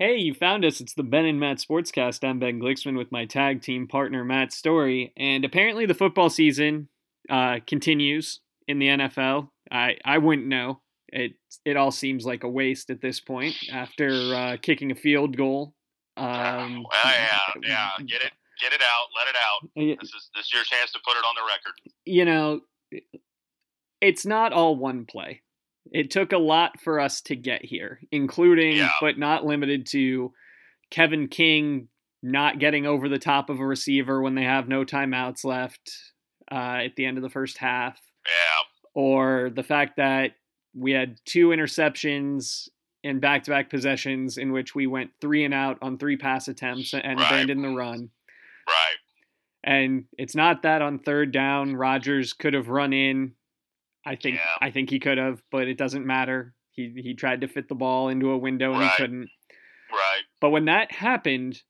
Hey, you found us. It's the Ben and Matt Sportscast. I'm Ben Glicksman with my tag team partner Matt Story, and apparently the football season uh, continues in the NFL. I I wouldn't know. It it all seems like a waste at this point after uh, kicking a field goal. Um, well, yeah, yeah, get it, get it out, let it out. This is this is your chance to put it on the record. You know, it's not all one play. It took a lot for us to get here, including Yeah. but not limited to Kevin King not getting over the top of a receiver when they have no timeouts left uh, at the end of the first half, Yeah, or the fact that we had two interceptions in back-to-back possessions in which we went three and out on three pass attempts and Right. abandoned the run. right. And it's not that on third down, Rodgers could have run in. I think Yeah. I think he could have, but it doesn't matter. He he tried to fit the ball into a window and Right. he couldn't. Right. But when that happened,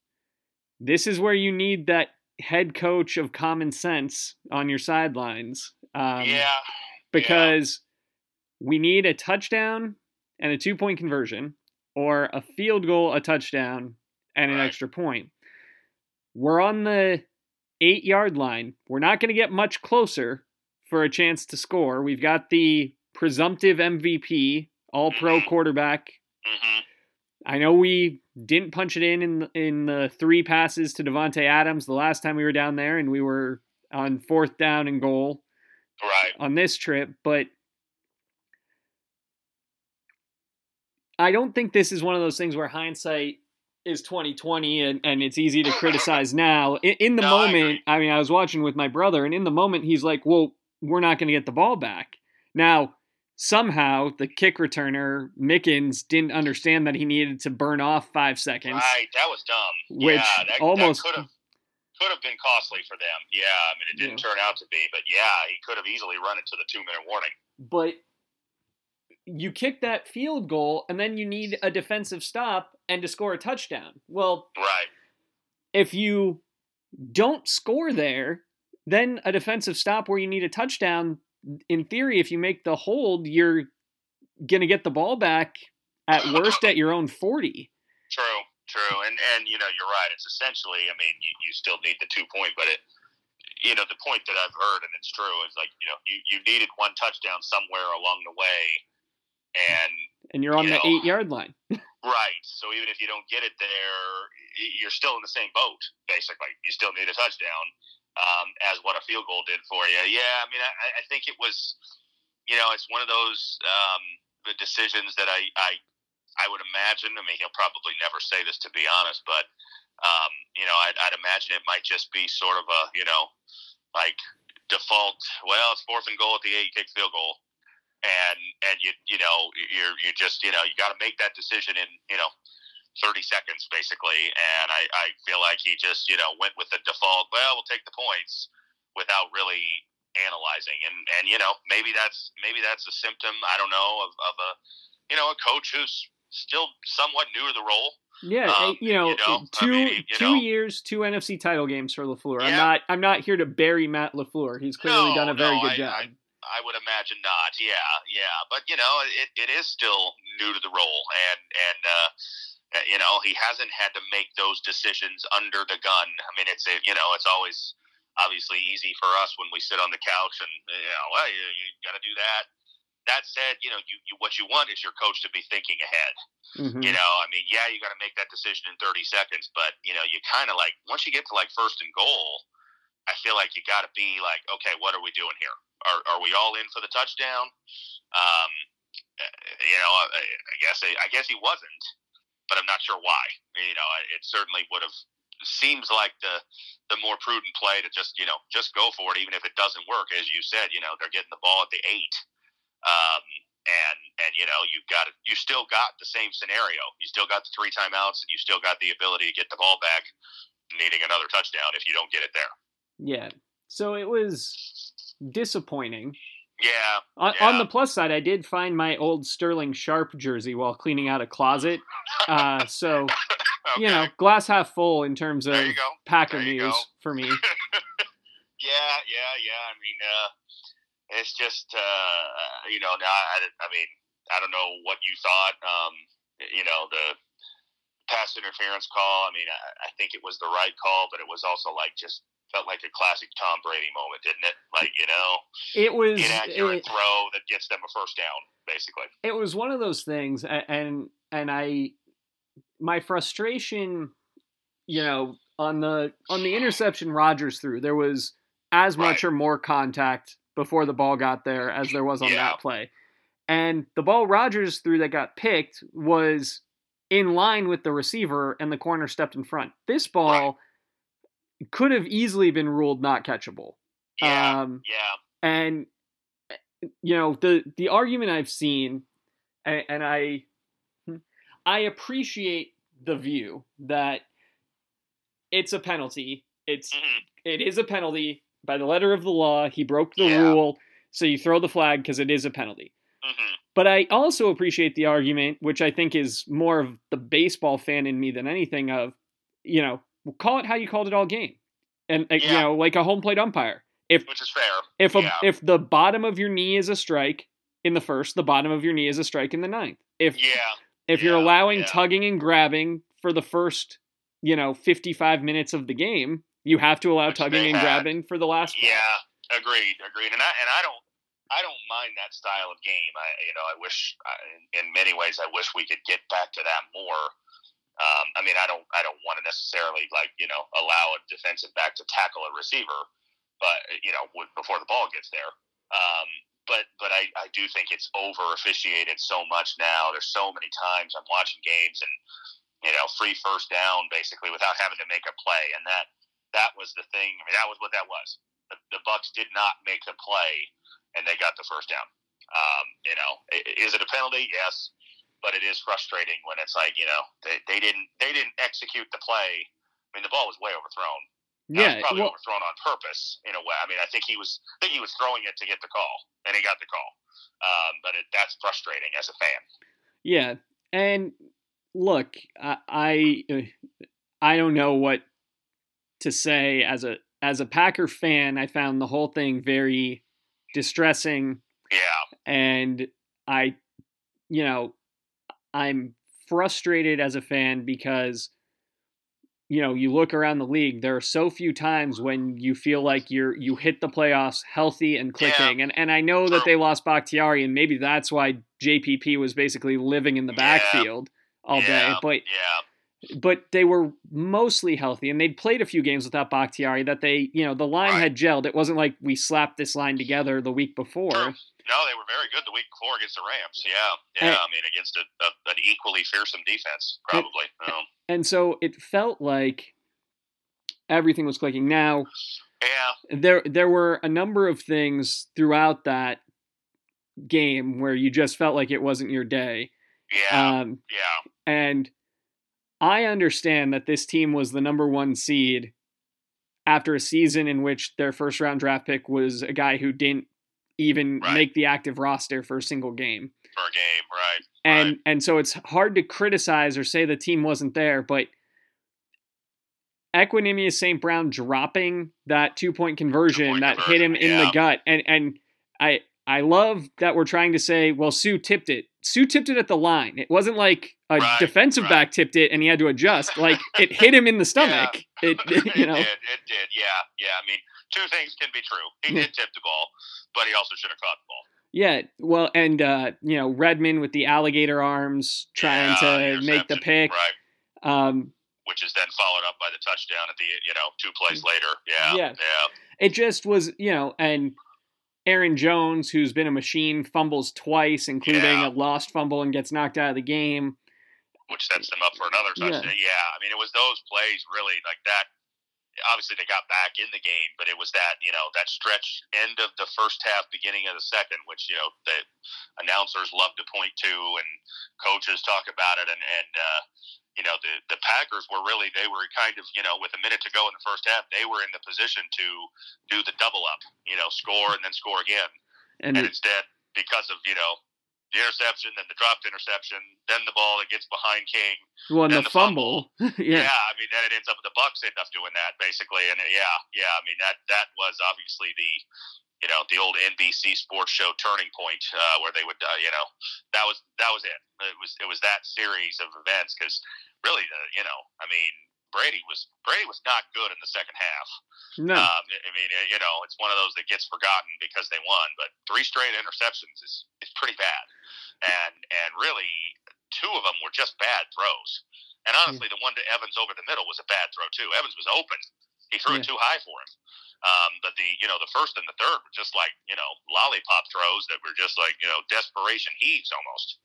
this is where you need that head coach of common sense on your sidelines. Um, yeah. because we need a touchdown and a two point conversion, or a field goal, a touchdown, and an Right. extra point. We're on the eight yard line. We're not going to get much closer for a chance to score. We've got the presumptive MVP, all pro Mhm. quarterback. hmm I know we didn't punch it in in, in the three passes to Davante Adams the last time we were down there, and we were on fourth down and goal Right. on this trip, but I don't think this is one of those things where hindsight is 2020 and, and it's easy to criticize now. In, in the No, moment, agree. I, mean, I was watching with my brother, and in the moment, he's like, "Well, we're not going to get the ball back." Now, somehow, the kick returner Mickens didn't understand that he needed to burn off five seconds. Right. That was dumb. Which yeah, that, almost- could have could have been costly for them. Yeah. I mean, it didn't turn out to be, but yeah, he could have easily run it to the two minute warning. but you kick that field goal and then you need a defensive stop and to score a touchdown. Well, Right. if you don't score there, then a defensive stop where you need a touchdown, in theory, if you make the hold, you're going to get the ball back at worst at your own 40. True. True. And and you know, you're right. It's essentially. I mean, you, you still need the two point, but it. You know, the point that I've heard, and it's true, is like you know, you, you needed one touchdown somewhere along the way, and And you're on You the know. eight yard line. Right. So even if you don't get it there, you're still in the same boat. Basically, you still need a touchdown, um, as what a field goal did for you. Yeah. I mean, I, I think it was, you know, it's one of those um, the decisions that I, I I would imagine. I mean, he'll probably never say this to be honest, but um, you know, I'd, I'd imagine it might just be sort of a you know, like default. Well, it's fourth and goal at the eight, kick field goal and and you you know you're you just you know you got to make that decision in you know 30 seconds basically and I, I feel like he just you know went with the default well we'll take the points without really analyzing and and you know maybe that's maybe that's a symptom I don't know of, of a you know a coach who's still somewhat new to the role Yeah, Um, you know, you know, I two mean, you two know. years, two NFC title games for Lafleur. I'm not I'm not here to bury Matt Lafleur. He's clearly No, done a very no, good I- job. I- I would imagine not. Yeah, yeah, but you know, it, it is still new to the role, and and uh, you know, he hasn't had to make those decisions under the gun. I mean, it's a, you know, it's always obviously easy for us when we sit on the couch and you know, well, you, you got to do that. That said, you know, you, you what you want is your coach to be thinking ahead. Mhm. You know, I mean, yeah, you got to make that decision in 30 seconds, but you know, you kind of like once you get to like first and goal, I feel like you got to be like, okay, what are we doing here? Are, are we all in for the touchdown? Um, uh, you know, I, I guess I guess he wasn't, but I'm not sure why. You know, it certainly would have seems like the the more prudent play to just you know just go for it, even if it doesn't work. As you said, you know, they're getting the ball at the eight. Um, and and you know you've got you still got the same scenario. You still got the three timeouts, and you still got the ability to get the ball back, needing another touchdown if you don't get it there. Yeah. So it was disappointing. Yeah, On, Yeah. on the plus side, I did find my old Sterling Sharpe jersey while cleaning out a closet. Uh, so okay. you know, glass half full in terms of there you go. Packer news for me. Yeah, yeah, yeah. I mean, uh, it's just uh, you know, I, I, I mean, I don't know what you thought. Um, you know, the pass interference call. I mean, I, I think it was the right call, but it was also like just felt like a classic Tom Brady moment, didn't it? Like you know, it was inaccurate it, throw that gets them a first down, basically. It was one of those things, and and I, my frustration, you know, on the on the interception Rodgers threw, there was as much Right. or more contact before the ball got there as there was on Yeah. that play. And the ball Rodgers threw that got picked was in line with the receiver and the corner stepped in front. This ball could have easily been ruled not catchable. Yeah, Um, yeah, and you know the the argument I've seen, and, and I I appreciate the view that it's a penalty. It's hmm it is a penalty by the letter of the law. He broke the Yeah. rule, so you throw the flag because it is a penalty. hmm But I also appreciate the argument, which I think is more of the baseball fan in me than anything of, you know, call it how you called it all game, and uh, you know, like a home plate umpire. If which is fair. if a, Yeah. if the bottom of your knee is a strike in the first, the bottom of your knee is a strike in the ninth. If Yeah, if you're allowing yeah. tugging and grabbing for the first, you know, 55 minutes of the game, you have to allow Which tugging and had. grabbing for the last. Yeah, agreed, agreed. And I and I don't I don't mind that style of game. I you know I wish I, in many ways I wish we could get back to that more. Um, I mean I don't I don't want to necessarily like you know allow a defensive back to tackle a receiver, but you know before the ball gets there. Um, but but I, I do think it's over officiated so much now. There's so many times I'm watching games and you know free first down basically without having to make a play, and that that was the thing. I mean that was what that was the, the Bucks did not make the play, and they got the first down. Um, you know, is it a penalty? Yes, but it is frustrating when it's like you know they, they didn't they didn't execute the play. I mean, the ball was way overthrown. Yeah, was probably well, overthrown on purpose in a way. I mean, I think he was I think he was throwing it to get the call, and he got the call. Um, but it, that's frustrating as a fan. yeah. And look, I I, I don't know what to say as a as a Packer fan. I found the whole thing very distressing. Yeah, and I, you know, I'm frustrated as a fan because, you know, you look around the league, there are so few times mm-hmm. when you feel like you're you hit the playoffs healthy and Yeah. clicking, and and I know that they lost Bakhtiari, and maybe that's why JPP was basically living in the Yeah. backfield all day, yeah, but yeah, but they were mostly healthy and they'd played a few games without Bakhtiari that they, you know, the line Right. had gelled. It wasn't like we slapped this line together the week before. No, they were very good the week before against the Rams. Yeah, And- yeah. I mean, against a, a, an equally fearsome defense, probably. Um, And so it felt like everything was clicking. Now, yeah, there there were a number of things throughout that game where you just felt like it wasn't your day. yeah, Um, yeah. and I understand that this team was the number one seed after a season in which their first round draft pick was a guy who didn't even Right. make the active roster for a single game. For a game, right? And right. and so it's hard to criticize or say the team wasn't there, but Equanimeous St. Brown dropping that two point conversion Two-point that hit him conversion, in the gut. And and I I love that we're trying to say, well, Suh tipped it. Suh tipped it at the line. It wasn't like a Right, defensive right. back tipped it and he had to adjust. Like it hit him in the stomach. It you know. it did. It did. Yeah, yeah. I mean, two things can be true. He Yeah. did tip the ball, but he also should have caught the ball. Yeah, well, and uh, you know Redmond with the alligator arms trying Yeah, to make the pick. right? Um, Which is then followed up by the touchdown at the you know two plays later. Yeah, Yeah. yeah. it just was, you know, and Aaron Jones, who's been a machine, fumbles twice, including Yeah. a lost fumble and gets knocked out of the game. which sets them up for another Yeah. touchdown. Yeah. I mean, it was those plays really like that. Obviously, they got back in the game, but it was that you know that stretch end of the first half, beginning of the second, which you know the announcers love to point to and coaches talk about it, and and uh, you know the the Packers were really they were kind of you know with a minute to go in the first half, they were in the position to do the double up, you know, score and then score again And and instead because of you know the interception, then the dropped interception, then the ball that gets behind King. well, and the the fumble, Yeah. yeah, I mean then it ends up with the Bucks end up doing that basically, and yeah, yeah. I mean that that was obviously the you know the old NBC sports show Turning Point, uh, where they would, uh, you know, that was that was it. It was it was that series of events because really, the, you know, I mean, Brady was Brady was not good in the second half. No, um, I mean, you know, it's one of those that gets forgotten because they won, but three straight interceptions is is pretty bad, and and really, two of them were just bad throws. And honestly, the one to Evans over the middle was a bad throw too. Evans was open; he threw yeah. it too high for him. Um, but the you know the first and the third were just like you know lollipop throws that were just like you know desperation heaves almost.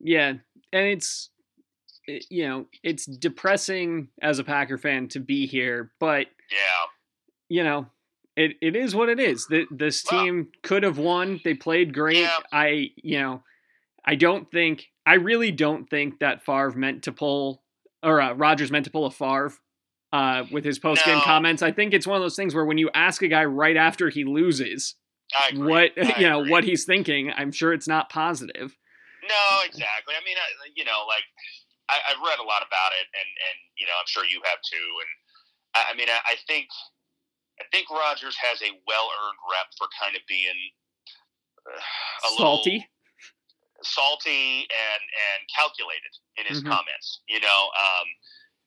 Yeah, and it's you know it's depressing as a Packer fan to be here, but yeah, you know it, it is what it is. The, this team well, could have won. They played great. Yeah. I you know I don't think I really don't think that Favre meant to pull or uh, Rodgers meant to pull a Favre uh, with his post game no. comments. I think it's one of those things where when you ask a guy right after he loses, what I you know agree. what he's thinking, I'm sure it's not positive. No, exactly. I mean, I, you know, like I, have read a lot about it, and and you know, I'm sure you have too. And I, I mean, I, I think I think Rodgers has a well earned rep for kind of being uh, a salty. Little, salty and and calculated in his mm-hmm. comments you know um,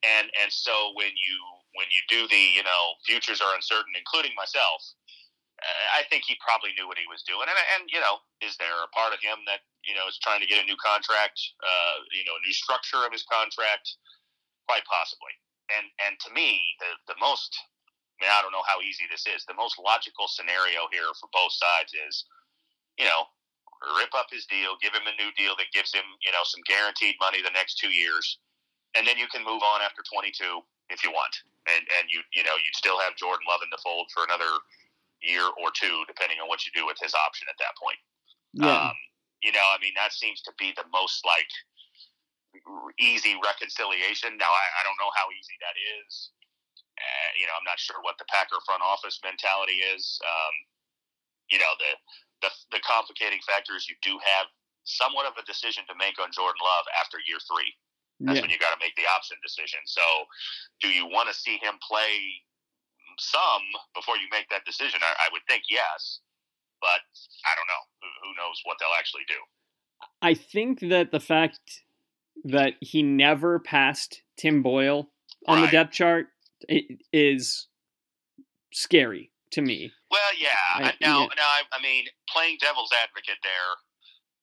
and and so when you when you do the you know futures are uncertain, including myself, uh, I think he probably knew what he was doing. And and you know, is there a part of him that you know is trying to get a new contract, uh, you know, a new structure of his contract? Quite possibly. And and to me, the the most I mean, I don't know how easy this is. The most logical scenario here for both sides is, you know, rip up his deal, give him a new deal that gives him, you know, some guaranteed money the next two years, and then you can move on after 22 if you want, and and you you know you'd still have Jordan Love in the fold for another year or two, depending on what you do with his option at that point. Yeah. Um, you know, I mean, that seems to be the most like easy reconciliation. Now, I, I don't know how easy that is. Uh, you know, I'm not sure what the Packer front office mentality is. Um, you know, the, the the complicating factor is you do have somewhat of a decision to make on Jordan Love after year three. That's yeah. when you got to make the option decision. So, do you want to see him play some before you make that decision? I, I would think yes, but I don't know. Who, who knows what they'll actually do? I think that the fact that he never passed Tim Boyle on right. the depth chart is scary to me. Well, yeah. I, now, yeah. now, I, I, mean, playing devil's advocate there,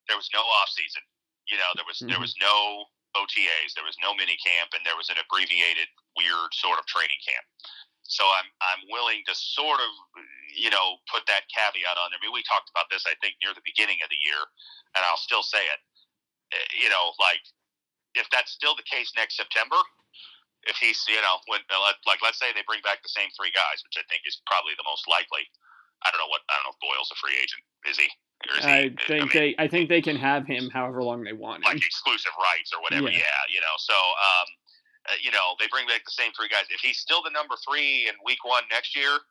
there was no off season. You know, there was mm-hmm. there was no OTAs. There was no mini camp, and there was an abbreviated, weird sort of training camp. So I'm I'm willing to sort of you know put that caveat on. I mean, we talked about this I think near the beginning of the year, and I'll still say it. Eh, you know, like if that's still the case next September, if he's you know when like let's say they bring back the same three guys, which I think is probably the most likely. I don't know what I don't know if Boyle's a free agent. Is he? I think I mean, they I think they can have him however long they want. Like exclusive rights or whatever. Yeah, yeah you know. So um, uh, you know, they bring back the same three guys. If he's still the number three in week one next year,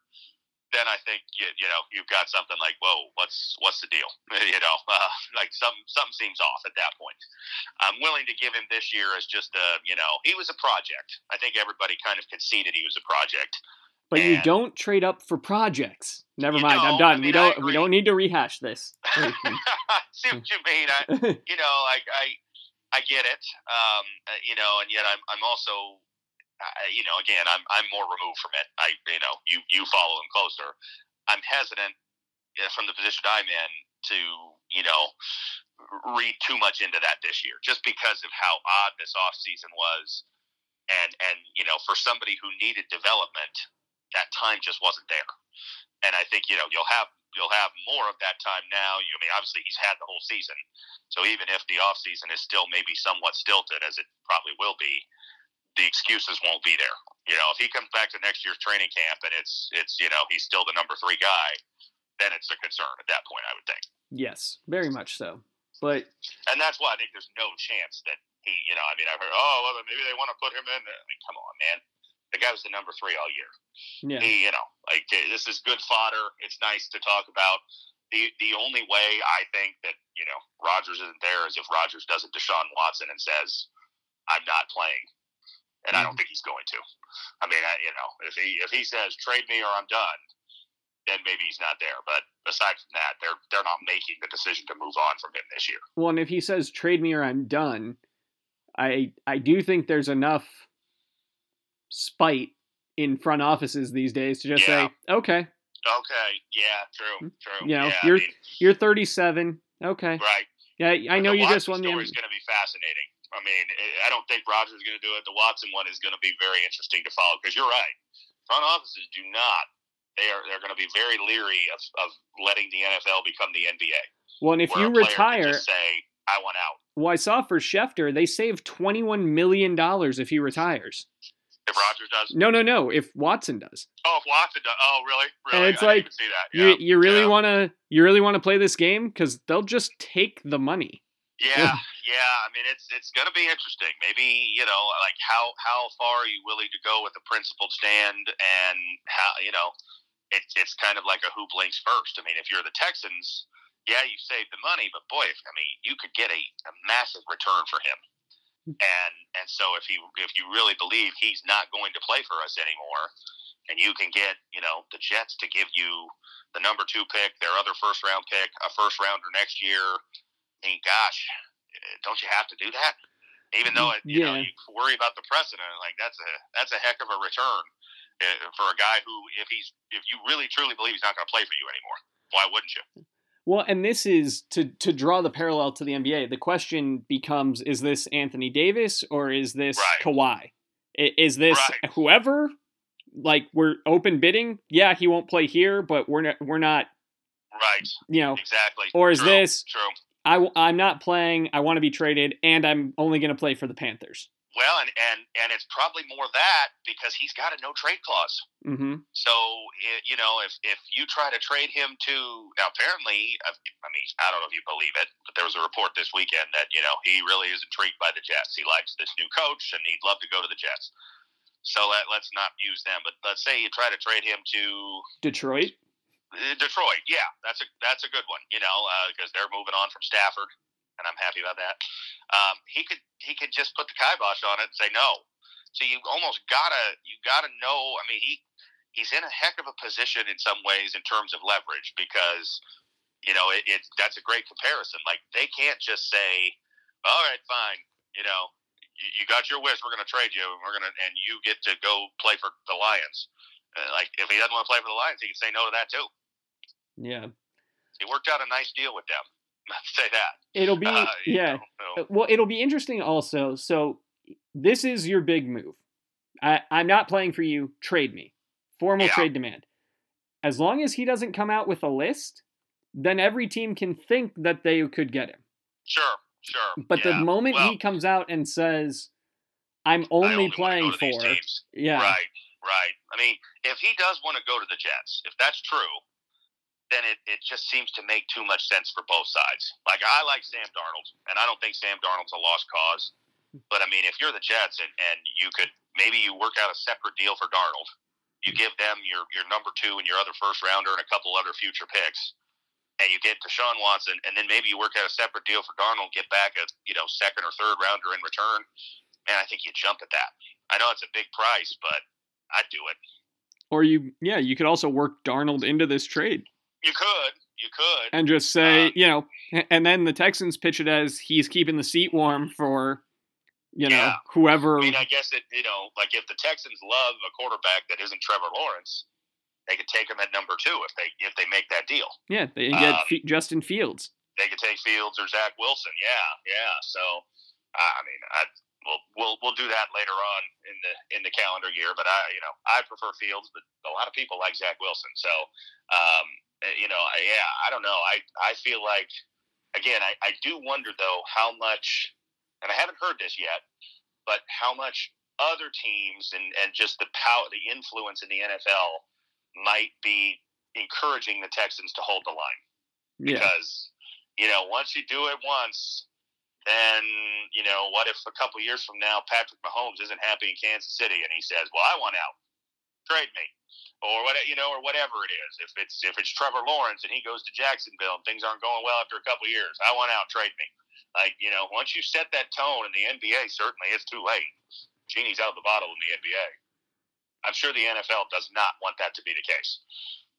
then I think you, you know you've got something like whoa, what's what's the deal? you know, uh, like some something seems off at that point. I'm willing to give him this year as just a you know he was a project. I think everybody kind of conceded he was a project. But and you don't trade up for projects. Never mind. I'm done. I mean, we don't. We don't need to rehash this. I see what you mean. I, you know, like I, I get it. Um, uh, you know, and yet I'm, I'm also, uh, you know, again, I'm, I'm more removed from it. I, you know, you, you follow him closer. I'm hesitant uh, from the position I'm in to, you know, read too much into that this year, just because of how odd this off season was, and and you know, for somebody who needed development, that time just wasn't there. And I think you know you'll have you'll have more of that time now. You I mean obviously he's had the whole season, so even if the off season is still maybe somewhat stilted as it probably will be, the excuses won't be there. You know, if he comes back to next year's training camp and it's it's you know he's still the number three guy, then it's a concern at that point. I would think. Yes, very much so. But and that's why I think there's no chance that he, you know, I mean, I've heard, oh, well, maybe they want to put him in. I mean, come on, man. The guy was the number three all year. Yeah. He, you know, like this is good fodder. It's nice to talk about. The the only way I think that you know Rodgers isn't there is if Rodgers does it to Sean Watson and says, "I'm not playing," and mm-hmm. I don't mm-hmm. think he's going to. I mean, I, you know, if he if he says trade me or I'm done, then maybe he's not there. But aside from that, they're they're not making the decision to move on from him this year. Well, and if he says trade me or I'm done, I I do think there's enough spite in front offices these days to just Yeah. say, okay, Okay, yeah, true, mm-hmm. true. You know, yeah. You're mean, you're 37. Okay, right. yeah, I know you Watson just won the. story is going to be fascinating. I mean, I- I don't think Rodgers is going to do it. The Watson one is going to be very interesting to follow because you're right. Front offices do not. They are. They're going to be very leery of, of letting the NFL become the NBA. Well, and if you a player can retire, say I want out. well, I saw for Schefter they saved 21 million dollars if he retires. If Rodgers does, No, no, no. If Watson does, oh, if Watson does, oh, really, And really, it's I like, didn't see that. you Yeah. you really yeah. want to you really want to play this game because they'll just take the money. Yeah, yeah. I mean, it's it's going to be interesting. Maybe you know, like how how far are you willing to go with a principled stand, and how you know, it's it's kind of like a who blinks first. I mean, if you're the Texans, yeah, you saved the money, but boy, if, I mean, you could get a, a massive return for him. And and so if you if you really believe he's not going to play for us anymore, and you can get you know the Jets to give you the number two pick, their other first round pick, a first rounder next year. I mean, gosh, eh, don't you have to do that? Even though it, you know you worry about the precedent, like that's a that's a heck of a return uh, for a guy who, if he's if you really truly believe he's not going to play for you anymore, why wouldn't you? Well, and this is to to draw the parallel to the NBA. The question becomes: Is this Anthony Davis or is this Right. Kawhi? Is this Right. whoever? Like we're open bidding. Yeah, he won't play here, but we're not. We're not. Right, You know, exactly. Or is True, this- true? I I'm not playing. I want to be traded, and I'm only going to play for the Panthers. Well, and and and it's probably more that because he's got a no trade clause. Mm-hmm. So i- you know, if if you try to trade him to now, apparently, uh, I mean, I don't know if you believe it, but there was a report this weekend that you know he really is intrigued by the Jets. He likes this new coach, and he'd love to go to the Jets. So let, let's not use them. But let's say you try to trade him to Detroit. uh, Detroit. Yeah, that's a that's a good one. You know, because they're moving on from Stafford, and I'm happy about that. Um, he could he could just put the kibosh on it and say no. So you almost gotta you gotta know. I mean, he he's in a heck of a position in some ways in terms of leverage because you know it, it that's a great comparison. Like they can't just say, all right, fine, you know. You you got your wish. We're going to trade you, and we're going to, and you get to go play for the Lions. Uh, like if he doesn't want to play for the Lions, he can say no to that too Yeah, he worked out a nice deal with them. Let's say that. It'll be Uh, yeah. know, Well, it'll be interesting also. So this is your big move. I, I'm not playing for you. Trade me. Formal Yeah. trade demand. As long as he doesn't come out with a list, then every team can think that they could get him. sure, sure. But the moment well, he comes out and says, "I'm I only playing go to these for," yeah, Right, right. I mean, if he does want to go to the Jets, if that's true, then it, it just seems to make too much sense for both sides. Like I like Sam Darnold, and I don't think Sam Darnold's a lost cause. But I mean, if you're the Jets and, and you could maybe you work out a separate deal for Darnold, you give them your your number two and your other first rounder and a couple other future picks, and you get Deshaun Watson, and then maybe you work out a separate deal for Darnold, get back a you know second or third rounder in return. Man, I think you jump at that. I know it's a big price, but I'd do it. or you, yeah, you could also work Darnold into this trade You could, you could. and just say, Uh, you know, and then the Texans pitch it as he's keeping the seat warm for, you know, Yeah. whoever. I mean, I guess it. You know, like if the Texans love a quarterback that isn't Trevor Lawrence, they could take him at number two if they if they make that deal. yeah, they get um, Justin Fields. They could take Fields or Zach Wilson. Yeah, yeah. So, I mean, I. We'll, we'll we'll do that later on in the in the calendar year, but I you know I prefer Fields, but a lot of people like Zach Wilson. So um, eh, you know I, yeah I don't know. I I feel like again I, I do wonder though how much and I haven't heard this yet, but how much other teams and, and just the power the influence in the NFL might be encouraging the Texans to hold the line. Yeah, because you know once you do it once then you know what if a couple years from now Patrick Mahomes isn't happy in Kansas City and he says well I want out. Trade me. Or what you know or whatever it is. If it's if it's Trevor Lawrence and he goes to Jacksonville and things aren't going well after a couple years I want out trade me. Like you know once you set that tone in the NBA certainly it's too late. Genie's out of the bottle in the NBA I'm sure the NFL does not want that to be the case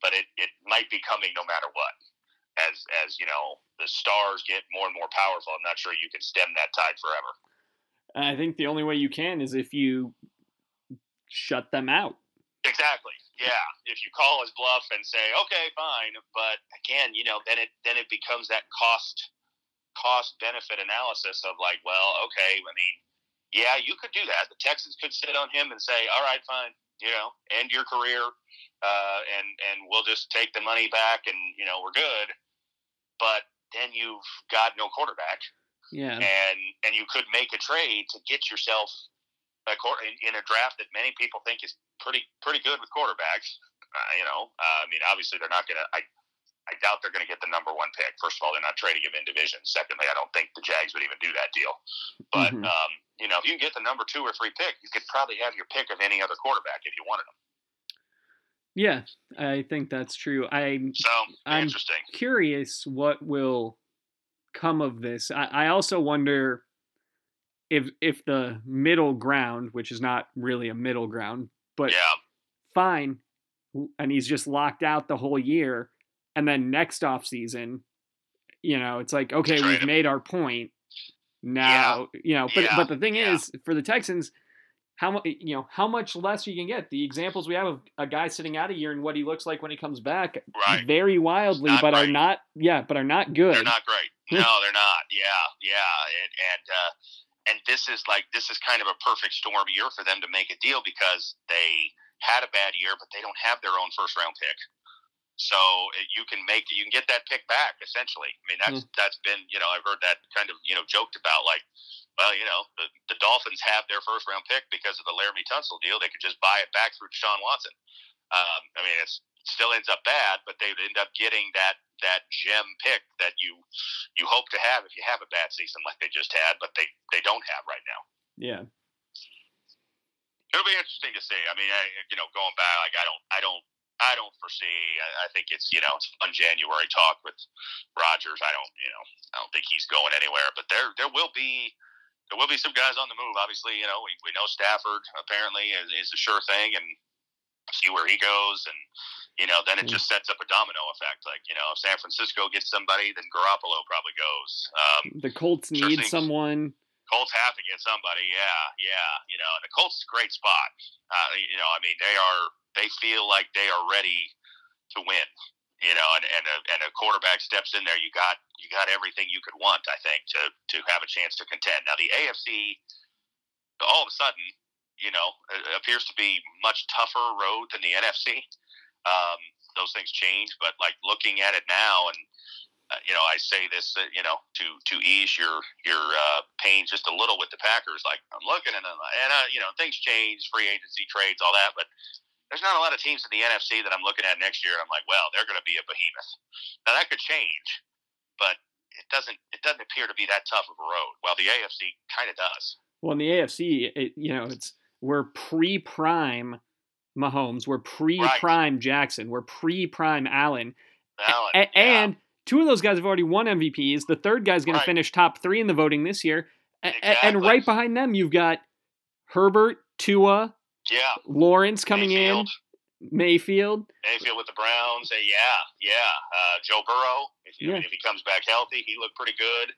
but it, it might be coming no matter what. As as you know, the stars get more and more powerful. I'm not sure you can stem that tide forever. I think the only way you can is if you shut them out. Exactly. Yeah. If you call his bluff and say, okay, fine, but again, you know, then it then it becomes that cost cost benefit analysis of like, well, okay, I mean, yeah, you could do that. The Texans could sit on him and say, all right, fine, you know, end your career, uh, and and we'll just take the money back, and you know, we're good. But then you've got no quarterback. Yeah. And and you could make a trade to get yourself a in, in a draft that many people think is pretty pretty good with quarterbacks. Uh, you know, uh, I mean, obviously they're not going to. I I doubt they're going to get the number one pick. First of all, they're not trading him in division. Secondly, I don't think the Jags would even do that deal. But mm-hmm. um, you know, if you can get the number two or three pick, you could probably have your pick of any other quarterback if you wanted them. Yeah, I think that's true. I so I'm interesting. Curious what will come of this. I, I also wonder if if the middle ground, which is not really a middle ground, but yeah. fine, and he's just locked out the whole year, and then next off season, you know, it's like okay, we've him. made our point. Now, yeah. you know, but yeah. but the thing is, for the Texans, how much you know how much less you can get. The examples we have of a guy sitting out a year and what he looks like when he comes back right. very wildly, but great. are not yeah, but are not good. They're not great. No, they're not. Yeah, yeah, and and uh, and this is like this is kind of a perfect storm year for them to make a deal because they had a bad year, but they don't have their own first round pick. So you can make you can get that pick back essentially. I mean that's mm. that's been you know I've heard that kind of you know joked about like well, you know, the, the Dolphins have their first round pick because of the Laremy Tunsil deal. They could just buy it back through Deshaun Watson. Um, I mean, it still ends up bad, but they would end up getting that that gem pick that you you hope to have if you have a bad season like they just had, but they they don't have right now. Yeah. It'll be interesting to see. I mean, I, you know, going back, like I don't, I don't, I don't foresee. I, I think it's you know, it's fun January talk with Rodgers. I don't, you know, I don't think he's going anywhere. But there, there will be there will be some guys on the move. Obviously, you know, we, we know Stafford apparently is, is a sure thing, and see where he goes, and you know, then it just sets up a domino effect. Like you know, if San Francisco gets somebody, then Garoppolo probably goes. Um, the Colts sure need someone. Colts have to get somebody. Yeah, yeah. You know, and the Colts is a great spot. Uh, you know, I mean, they are. They feel like they are ready to win you know, and and a, and a quarterback steps in there, you got you got everything you could want, I think, to to have a chance to contend. Now the AFC, all of a sudden, you know, appears to be much tougher road than the NFC. Um, those things change, but like looking at it now, and uh, you know, I say this, uh, you know, to to ease your your uh, pain just a little with the Packers. Like I'm looking and and uh, you know, things change, free agency trades, all that, but there's not a lot of teams in the NFC that I'm looking at next year. And I'm like, well, they're going to be a behemoth. Now that could change, but it doesn't. It doesn't appear to be that tough of a road. Well, the AFC kind of does. Well, in the AFC, it, you know, it's we're pre-prime Mahomes, we're pre-prime right. Jackson, we're pre-prime Allen, Allen a- yeah. and two of those guys have already won MVPs. The third guy's going right. to finish top three in the voting this year, exactly. and right behind them, you've got Herbert, Tua, yeah. Lawrence coming Mayfield. in. Mayfield. Mayfield with the Browns. Uh, yeah, yeah. Uh, Joe Burrow, if, yeah. if he comes back healthy, he looked pretty good.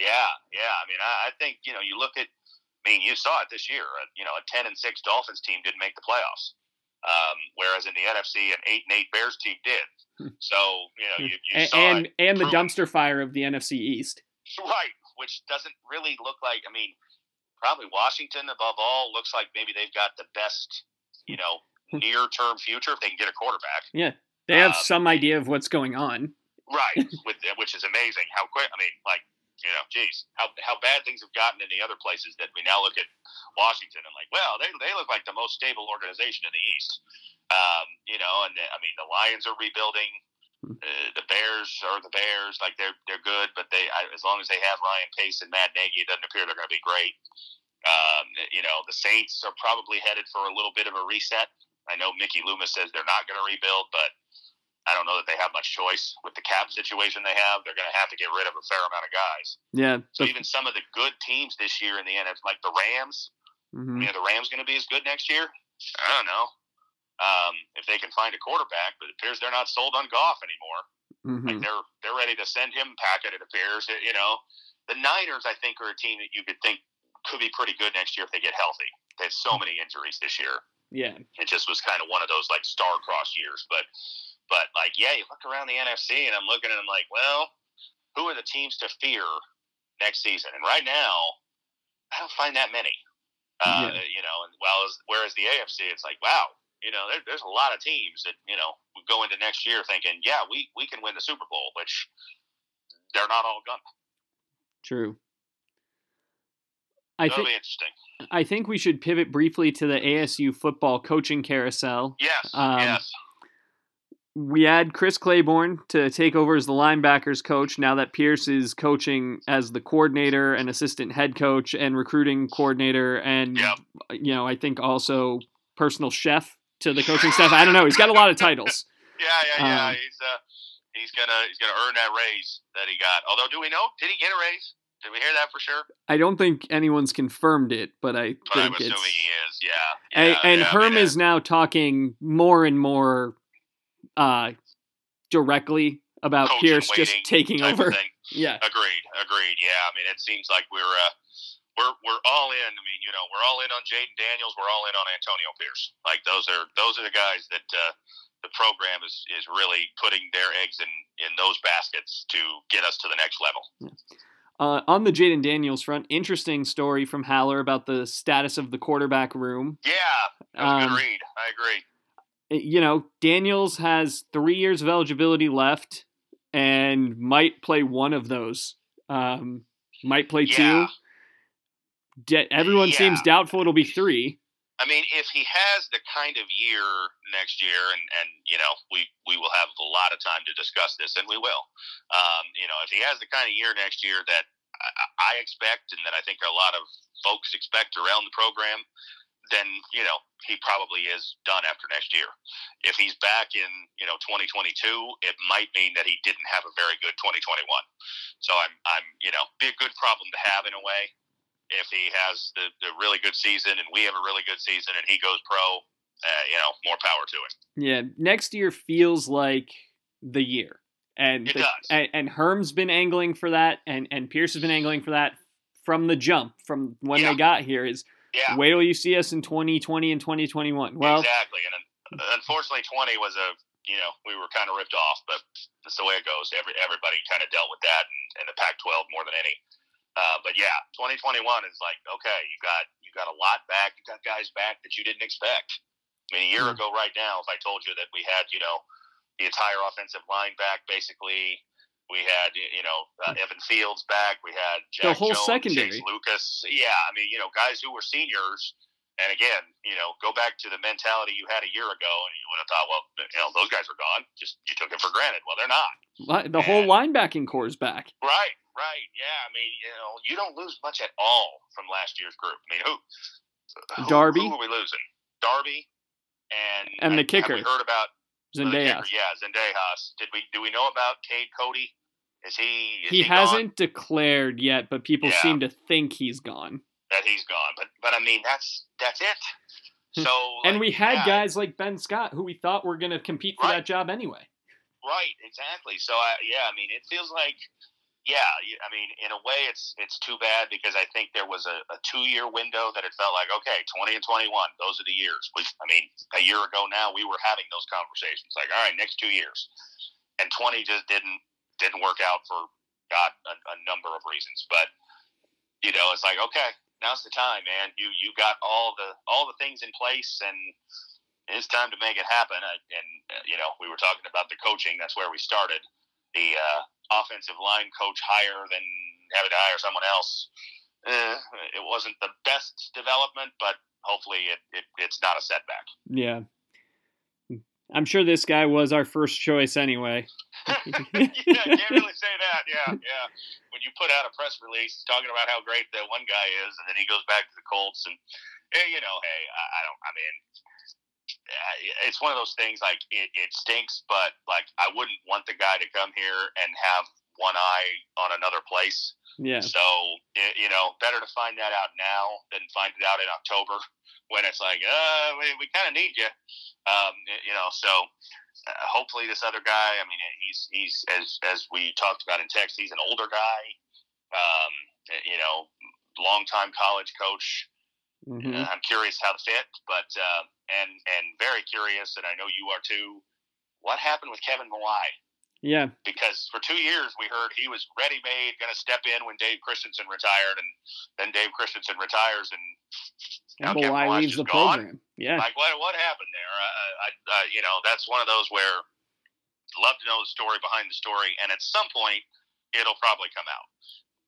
Yeah, yeah. I mean, I, I think, you know, you look at, I mean, you saw it this year. Uh, you know, a 10 and 6 Dolphins team didn't make the playoffs. Um, whereas in the NFC, an 8 and 8 Bears team did. Hmm. So, you know, you, you and, saw and, and the dumpster fire of the NFC East. Right, which doesn't really look like, I mean, probably Washington above all looks like maybe they've got the best, you know, hmm. near term future if they can get a quarterback. Yeah, they have um, some idea of what's going on. Right, with which is amazing. How quick? I mean, like you know, geez, how how bad things have gotten in the other places that we now look at Washington and like, well, they they look like the most stable organization in the East. Um, you know, and I mean, the Lions are rebuilding. Uh, the Bears are the Bears. Like they're they're good, but they I, as long as they have Ryan Pace and Matt Nagy, it doesn't appear they're going to be great. Um, you know, the Saints are probably headed for a little bit of a reset. I know Mickey Loomis says they're not going to rebuild, but I don't know that they have much choice with the cap situation they have. They're going to have to get rid of a fair amount of guys. Yeah. So even some of the good teams this year in the NFC, like the Rams, mm-hmm. you know, the Rams going to be as good next year? I don't know. Um, if they can find a quarterback. But it appears they're not sold on Goff anymore. Mm-hmm. Like they're they're ready to send him packet. It appears. You know, the Niners I think are a team that you could think could be pretty good next year if they get healthy. They had so many injuries this year. Yeah, it just was kind of one of those like star-crossed years. But but like yeah, you look around the NFC and I'm looking and I'm like, well, who are the teams to fear next season? And right now, I don't find that many. Uh, yeah. You know, and well, as, whereas the AFC, it's like, wow, you know, there, there's a lot of teams that you know go into next year thinking, yeah, we we can win the Super Bowl, which they're not all gonna. True. I think interesting. I think we should pivot briefly to the ASU football coaching carousel. Yes. Um, yes. We add Chris Claiborne to take over as the linebackers coach now that Pierce is coaching as the coordinator and assistant head coach and recruiting coordinator and yep. you know I think also personal chef to the coaching staff. I don't know. He's got a lot of titles. yeah, yeah, yeah. Um, he's uh, he's gonna he's gonna earn that raise that he got. Although, do we know did he get a raise? Did we hear that for sure? I don't think anyone's confirmed it, but I but think I'm it's. he is. Yeah. yeah and, and yeah, Herm I mean, is now talking more and more uh, directly about Pierce just taking over. Yeah. Agreed. Agreed. Yeah. I mean, it seems like we're uh, we're we're all in. I mean, you know, we're all in on Jayden Daniels. We're all in on Antonio Pierce. Like those are those are the guys that uh, the program is is really putting their eggs in in those baskets to get us to the next level. Yeah. Uh, on the Jayden Daniels front, interesting story from Haller about the status of the quarterback room. Yeah, that was um, a good read. I agree. You know, Daniels has three years of eligibility left and might play one of those. Um, might play yeah. two. De- everyone yeah. seems doubtful it'll be three. I mean, if he has the kind of year next year, and, and you know, we, we will have a lot of time to discuss this, and we will. Um, you know, if he has the kind of year next year that I, I expect, and that I think a lot of folks expect around the program, then you know he probably is done after next year. If he's back in you know 2022, it might mean that he didn't have a very good 2021. So I'm I'm you know be a good problem to have in a way if he has the, the really good season and we have a really good season and he goes pro, uh, you know, more power to it. Yeah, next year feels like the year. And it the, does. And, and Herm's been angling for that, and, and Pierce has been angling for that from the jump, from when yeah. they got here. Is yeah. wait till you see us in 2020 and 2021. Well, exactly. And unfortunately, 20 was a you know we were kind of ripped off, but that's the way it goes. Every everybody kind of dealt with that, and, and the Pac-12 more than any. Uh, but yeah, 2021 is like okay, you got you got a lot back. You got guys back that you didn't expect. I mean, a year mm-hmm. ago, right now, if I told you that we had you know the entire offensive line back, basically, we had you know uh, Evan Fields back. We had Jack the whole Jones, secondary, Chase Lucas. Yeah, I mean, you know, guys who were seniors. And again, you know, go back to the mentality you had a year ago, and you would have thought, well, you know, those guys are gone. Just you took it for granted. Well, they're not. The whole linebacking corps is back. Right, right. Yeah, I mean, you know, you don't lose much at all from last year's group. I mean, who? who Darby. Who are we losing? Darby, and and the kicker. Have we heard about Zendejas. Yeah, Zendejas. Did we? Do we know about Cade Cody? Is he? Is he, he hasn't gone? declared yet, but people Yeah. seem to think he's gone. That he's gone. But but I mean, that's that's it. Hmm. So and like, we had yeah, guys like Ben Scott who we thought were going to compete for Right. that job anyway. Right, exactly. So I, yeah, I mean, it feels like, yeah, I mean, in a way, it's it's too bad because I think there was a, a two year window that it felt like, okay, twenty and twenty one, those are the years. We, I mean, a year ago now, we were having those conversations, like, all right, next two years, and twenty just didn't didn't work out for God a, a number of reasons, but you know, it's like, okay, now's the time, man. You you got all the all the things in place and it's time to make it happen. Uh, And uh, you know, we were talking about the coaching. That's where we started. The uh, offensive line coach higher than having to hire someone else. Eh, it wasn't the best development, but hopefully it, it it's not a setback. Yeah. I'm sure this guy was our first choice anyway. yeah, can't really say that. Yeah, yeah. When you put out a press release talking about how great that one guy is, and then he goes back to the Colts, and yeah, you know, hey, I, I don't. I mean, uh, it's one of those things. Like it, it stinks, but like I wouldn't want the guy to come here and have one eye on another place. Yeah. So you know, better to find that out now than find it out in October when it's like, uh, we, we kind of need you. Um, you know, so uh, hopefully this other guy. I mean, he's he's as as we talked about in text, he's an older guy. Um, you know, longtime college coach. Mm-hmm. Uh, I'm curious how to fit, but uh, and and very curious, and I know you are too. What happened with Kevin Mawae? Yeah, because for two years we heard he was ready made, going to step in when Dave Christensen retired, and then Dave Christensen retires, and now Mawae leaves the gone. program. Yeah, like what what happened there? I, you know, that's one of those where love to know the story behind the story, and at some point it'll probably come out.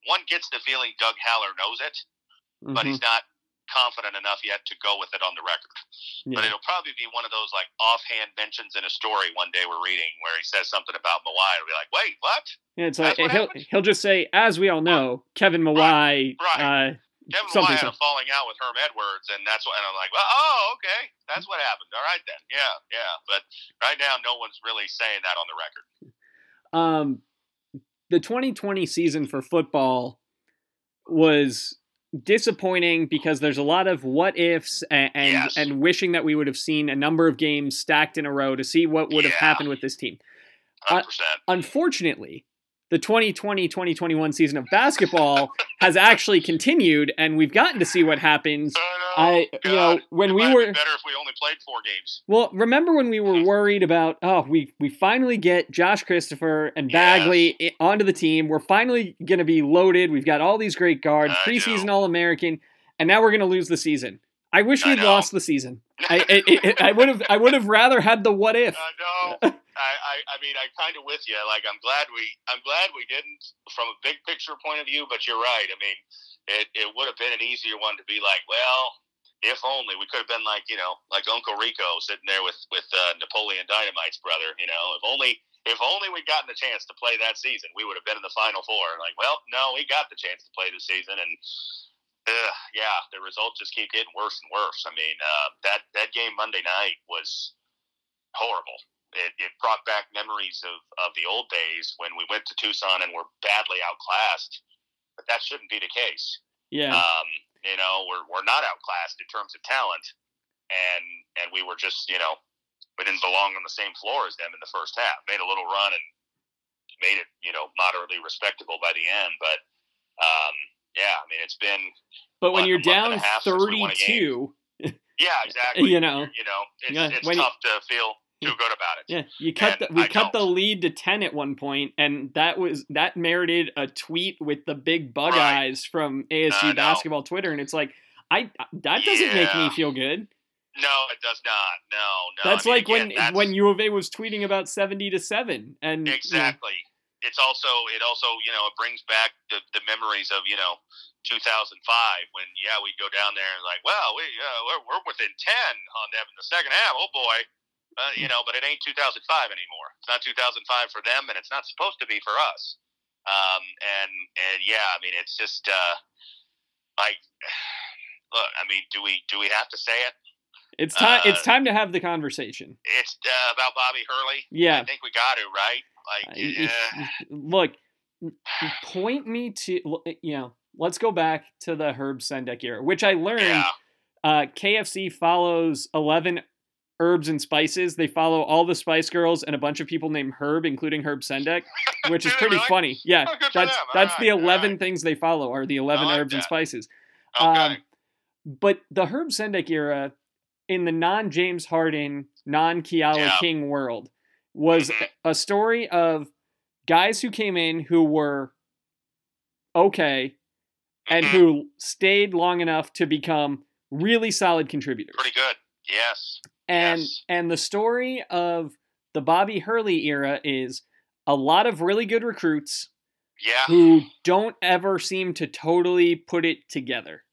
One gets the feeling Doug Haller knows it, mm-hmm. but he's not confident enough yet to go with it on the record. Yeah. But it'll probably be one of those like offhand mentions in a story one day we're reading where he says something about Mawae. It'll be like, wait, what? Yeah, it's like he'll he'll just say, as we all know, Kevin Mawae. Right. right. Uh, Kevin a falling out with Herm Edwards, and that's what. And I'm like, well, oh, okay, that's what happened. All right then, yeah, yeah. But right now, no one's really saying that on the record. Um, the 2020 season for football was disappointing because there's a lot of what ifs and and, yes. and, wishing that we would have seen a number of games stacked in a row to see what would yeah. have happened with this team. Uh, unfortunately, the 2020-2021 season of basketball has actually continued and we've gotten to see what happens. Oh, I, you know when it we were better if we only played four games. Well, remember when we were mm-hmm. worried about oh we we finally get Josh Christopher and Bagley yes. onto the team. We're finally going to be loaded. We've got all these great guards, I preseason. All American, and now we're going to lose the season. I wish we'd know. lost the season. I I would have I would have rather had the what if. I. I, I, I mean, I'm kind of with you. Like, I'm glad we, I'm glad we didn't, from a big picture point of view. But you're right. I mean, it, it would have been an easier one to be like, well, if only we could have been like, you know, like Uncle Rico sitting there with with uh, Napoleon Dynamite's brother. You know, if only, if only we'd gotten the chance to play that season, we would have been in the Final Four. Like, well, no, we got the chance to play the season, and uh, yeah, the results just keep getting worse and worse. I mean, uh, that that game Monday night was horrible it, it brought back memories of, of the old days when we went to Tucson and were badly outclassed. But that shouldn't be the case. Yeah. Um, you know, we're, we're not outclassed in terms of talent. And, and we were just, you know, we didn't belong on the same floor as them in the first half. Made a little run and made it, you know, moderately respectable by the end. But, um, yeah, I mean, it's been. But when you're down 32. Yeah, exactly. You know, you know, it's, yeah, it's tough to feel too good about it. Yeah, you cut And the, we I cut the don't. lead to ten at one point, and that was that merited a tweet with the big bug Right. eyes from ASU know. basketball Twitter, and it's like I that doesn't make me feel good. No, it does not. No, no. that's I mean, like again, when that's- when U of A was tweeting about seventy to seven, and you know, exactly. It's also it also you know it brings back the, the memories of you know 2005 when yeah we go down there and like well we uh, we're, we're within 10 on them in the second half oh boy uh, you know but it ain't 2005 anymore it's not 2005 for them and it's not supposed to be for us um, and and yeah I mean it's just uh, like look I mean do we do we have to say it it's time it's uh, time to have the conversation. it's uh, about Bobby Hurley Yeah, I think we got to right like I- yeah. look, point me to you know. Let's go back to the Herb Sendek era, which I learned. yeah uh, KFC follows 11 herbs and spices. They follow all the Spice Girls and a bunch of people named Herb, including Herb Sendek, which is pretty really? funny. Yeah, Oh, that's that's the 11 alright. things they follow are the 11 like herbs and spices. okay Um, but the Herb Sendek era in the non James Harden, non Keala Yeah. King world was Mhm. a story of guys who came in who were okay and Mhm. who stayed long enough to become really solid contributors. pretty good yes And Yes. and the story of the Bobby Hurley era is a lot of really good recruits yeah who don't ever seem to totally put it together.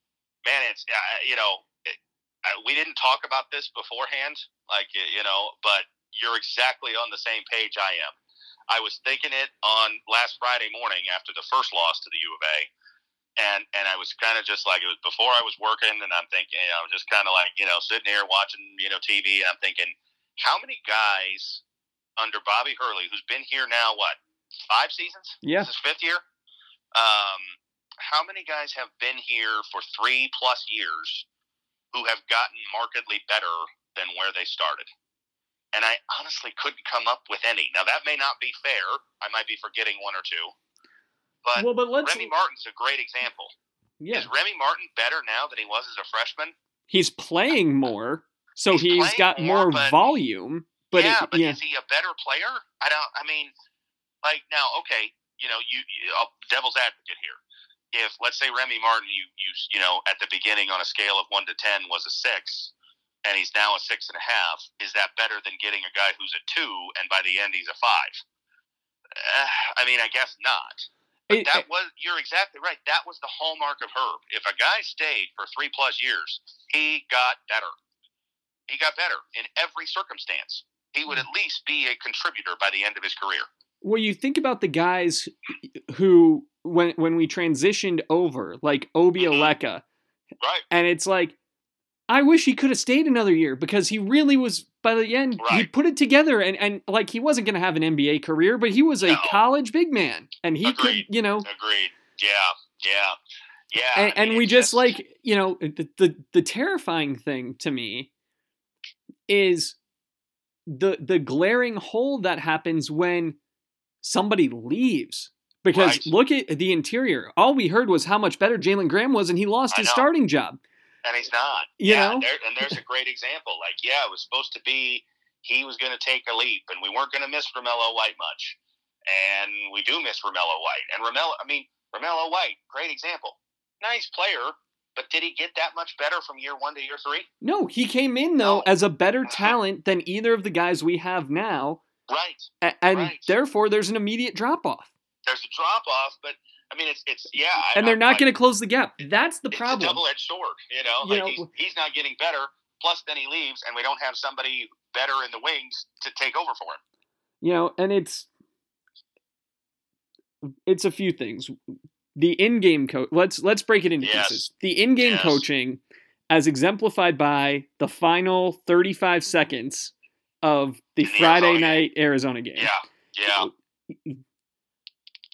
man, it's uh, you know, it, uh, we didn't talk about this beforehand, like you know, but you're exactly on the same page I am. I was thinking it on last Friday morning after the first loss to the U of A, and and I was kind of just like it was before I was working, and I'm thinking, you know, just kind of like you know, sitting here watching you know TV, and I'm thinking, how many guys under Bobby Hurley, who's been here now what five seasons. Yeah. This is fifth year. Um, how many guys have been here for three plus years who have gotten markedly better than where they started? And I honestly couldn't come up with any. Now that may not be fair. I might be forgetting one or two. But, well, but let's, Remy Martin's a great example. Yeah. Is Remy Martin better now than he was as a freshman? He's playing more, so He's he's got more, more, but- volume. But yeah, it, but yeah, is he a better player? I don't. I mean, like now, okay, you know, you, you uh, devil's advocate here. If let's say Remy Martin, you you you know, at the beginning on a scale of one to ten was a six, and he's now a six and a half, is that better than getting a guy who's a two and by the end he's a five? Uh, I mean, I guess not. It- That was you're exactly right. That was the hallmark of Herb. If a guy stayed for three plus years, he got better. He got better in every circumstance. He would at least be a contributor by the end of his career. well, you think about the guys who when when we transitioned over, like Obi Mhm. Oleka, Right. and it's like, I wish he could have stayed another year because he really was. By the end, he put it together, and and like he wasn't going to have an NBA career, but he was a No. college big man, and he Agreed. could, you know, Agreed. Yeah. Yeah. Yeah. and, and we it's just like you know the, the the terrifying thing to me is the the glaring hole that happens when somebody leaves because Right. look at the interior all we heard was how much better jalen graham was and he lost I his know. starting job and he's not. You yeah, know? There, and there's a great example. Like, yeah, it was supposed to be he was going to take a leap, and we weren't going to miss Romello White much, and we do miss Romello White. And Romello, I mean, Romello White, great example, nice player, but did he get that much better from year one to year three? no he came in though No. as a better mm-hmm. talent than either of the guys we have now Right. and Right. therefore there's an immediate drop off There's a drop off, but I mean, it's it's yeah, I- and they're not going to close the gap that's the It's problem double edged sword, you know. You like know, he's, he's not getting better. Plus, then he leaves, and we don't have somebody better in the wings to take over for him. you know and it's it's a few things the in-game coach let's let's break it into Yes. pieces the in-game Yes. coaching as exemplified by the final 35 seconds of the the friday Arizona night arizona game Yeah, yeah,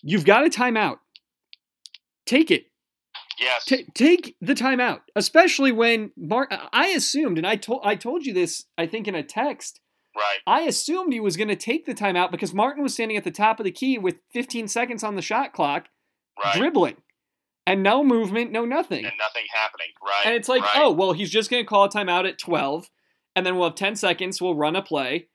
you've got a timeout take it yes, Ta take the timeout especially when Mar- i assumed and i told i told you this i think in a text right, I assumed he was going to take the timeout because Martin was standing at the top of the key with 15 seconds on the shot clock, right, dribbling, and no movement, no nothing. and nothing happening. Right, And it's like, right. oh, well, he's just going to call a timeout at 12, and then we'll have 10 seconds, we'll run a play,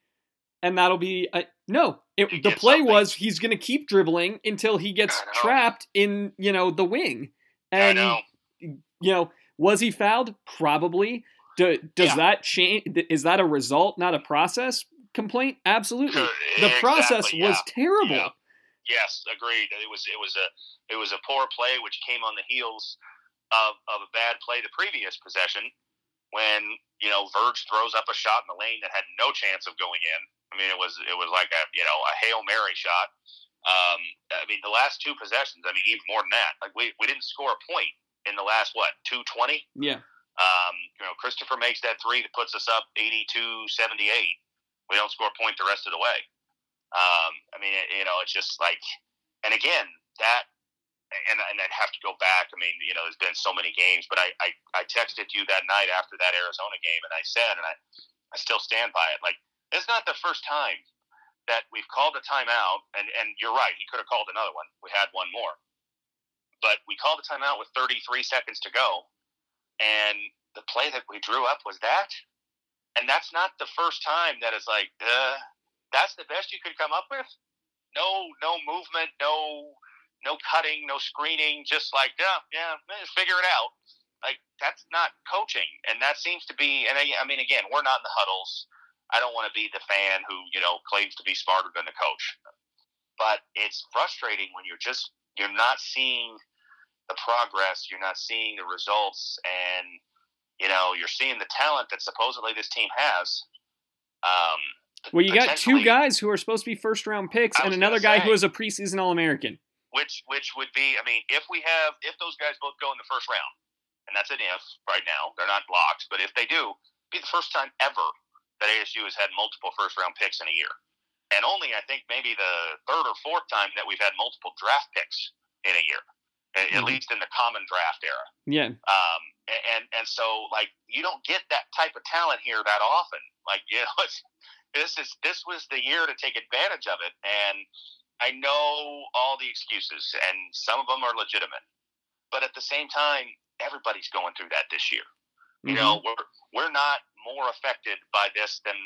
and that'll be. A, no, it, the play something. was he's going to keep dribbling until he gets trapped in, you know, the wing. I And, know. you know, was he fouled? Probably. Do, does Yeah. that change? Is that a result, not a process complaint? Absolutely. Uh, The process exactly, was terrible. Yeah. Yes, agreed. It was it was a it was a poor play which came on the heels of, of a bad play the previous possession when you know Verge throws up a shot in the lane that had no chance of going in. I mean, it was it was like a you know a hail mary shot. Um, I mean, the last two possessions. I mean, even more than that. Like we, we didn't score a point in the last what two twenty. Yeah. Um, you know, Christopher makes that three that puts us up 82-78. We don't score a point the rest of the way. Um, I mean, it, you know, it's just like, and again, that, and, and I'd have to go back. I mean, you know, there's been so many games, but I, I, I texted you that night after that Arizona game, and I said, and I, I still stand by it. Like, it's not the first time that we've called a timeout, and, and you're right, he could have called another one. We had one more. But we called a timeout with 33 seconds to go, and the play that we drew up was that. And that's not the first time that it's like, uh, that's the best you could come up with. No, no movement, no, no cutting, no screening. Just like, yeah, yeah, just figure it out. Like that's not coaching, and that seems to be. And I, I mean, again, we're not in the huddles. I don't want to be the fan who you know claims to be smarter than the coach, but it's frustrating when you're just you're not seeing the progress, you're not seeing the results, and you know you're seeing the talent that supposedly this team has. Um, Well, you got two guys who are supposed to be first round picks and another guy who say. is a preseason All American. which which would be, I mean, if we have if those guys both go in the first round, and that's an if right now, they're not locked, but if they do, be the first time ever that ASU has had multiple first round picks in a year. and only I think maybe the third or fourth time that we've had multiple draft picks in a year, at, mm-hmm. least in the common draft era. Yeah. Um, and and so like you don't get that type of talent here that often. Like you know, it's, this is this was the year to take advantage of it, and I know all the excuses, and some of them are legitimate, but at the same time, everybody's going through that this year. You mm-hmm. know, we're we're not more affected by this than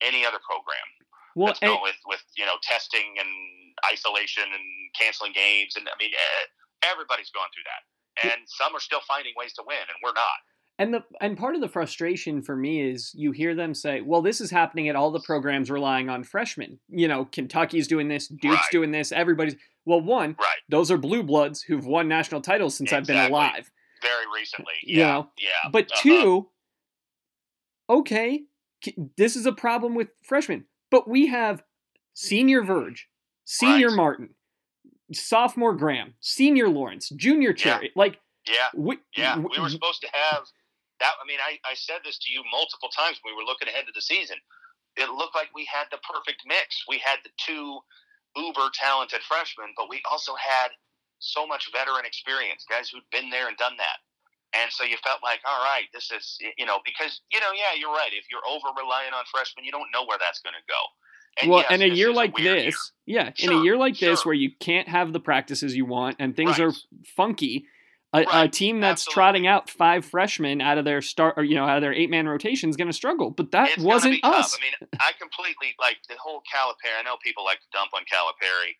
any other program. Well, and, with with you know testing and isolation and canceling games, and I mean everybody's going through that, and some are still finding ways to win, and we're not. And the and part of the frustration for me is you hear them say, "Well, this is happening at all the programs relying on freshmen. You know, Kentucky's doing this, Duke's right. doing this, everybody's." Well, one, right. those are blue bloods who've won national titles since exactly. I've been alive. Very recently, yeah, you know? yeah. But uh-huh. two, okay, this is a problem with freshmen, but we have senior Verge, senior right. Martin, sophomore Graham, senior Lawrence, junior Cherry. Yeah. Like, yeah, we, yeah, we, we were supposed to have that. I mean, I, I said this to you multiple times when we were looking ahead to the season. It looked like we had the perfect mix. We had the two uber talented freshmen, but we also had so much veteran experience, guys who'd been there and done that. And so you felt like, all right, this is, you know, because, you know, yeah, you're right. If you're over relying on freshmen, you don't know where that's going to go. And well, yes, in a year like a this, year. yeah, sure, in a year like sure. this where you can't have the practices you want and things right. are funky, a, right. a, team that's Absolutely. trotting out five freshmen out of their start, or you know, out of their eight man rotation is going to struggle. But that it's wasn't us. I mean, I completely like the whole Calipari. I know people like to dump on Calipari,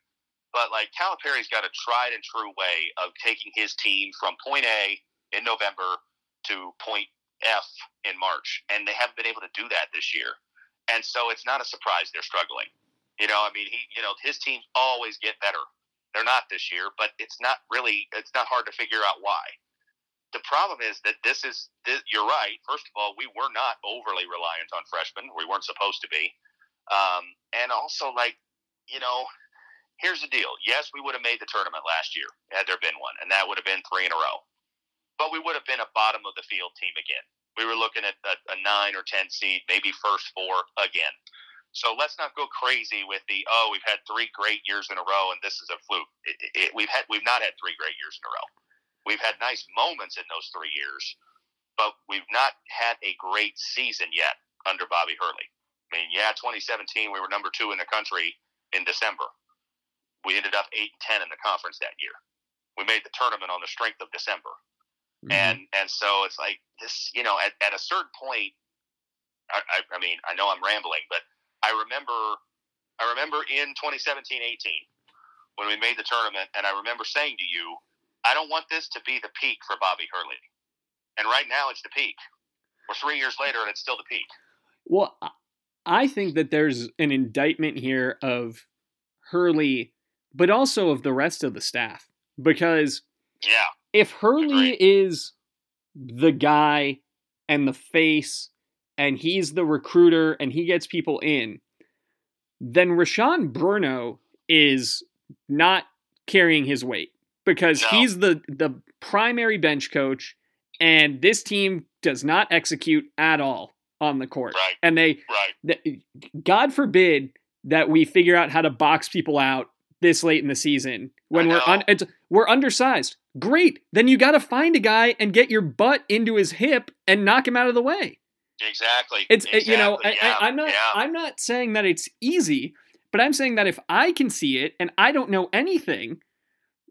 but like Calipari's got a tried and true way of taking his team from point A in November to point F in March, and they haven't been able to do that this year. And so it's not a surprise they're struggling. You know, I mean, he, you know, his teams always get better. They're not this year, but it's not really, it's not hard to figure out why. The problem is that this is, this, you're right. First of all, we were not overly reliant on freshmen. We weren't supposed to be. Um, and also, like, you know, here's the deal. Yes, we would have made the tournament last year had there been one, and that would have been three in a row but we would have been a bottom of the field team again. We were looking at a, a nine or ten seed, maybe first four again. So let's not go crazy with the oh we've had three great years in a row and this is a fluke. It, it, we've had we've not had three great years in a row. We've had nice moments in those three years, but we've not had a great season yet under Bobby Hurley. I mean, yeah, 2017 we were number two in the country in December. We ended up eight and ten in the conference that year. We made the tournament on the strength of December. Mm-hmm. And and so it's like this, you know, at, at a certain point, I, I, I mean, I know I'm rambling, but I remember, I remember in 2017-18 when we made the tournament, and I remember saying to you, I don't want this to be the peak for Bobby Hurley. And right now, it's the peak. We're three years later, and it's still the peak. Well, I think that there's an indictment here of Hurley, but also of the rest of the staff because yeah, if Hurley is the guy and the face and he's the recruiter and he gets people in, then Rashon Burno is not carrying his weight because no. he's the the primary bench coach and this team does not execute at all on the court. Right. And they right. God forbid that we figure out how to box people out this late in the season when we're un- we're undersized. Great. Then you got to find a guy and get your butt into his hip and knock him out of the way. Exactly. It's exactly. you know yeah. I, am not yeah. I'm not saying that it's easy, but I'm saying that if I can see it and I don't know anything,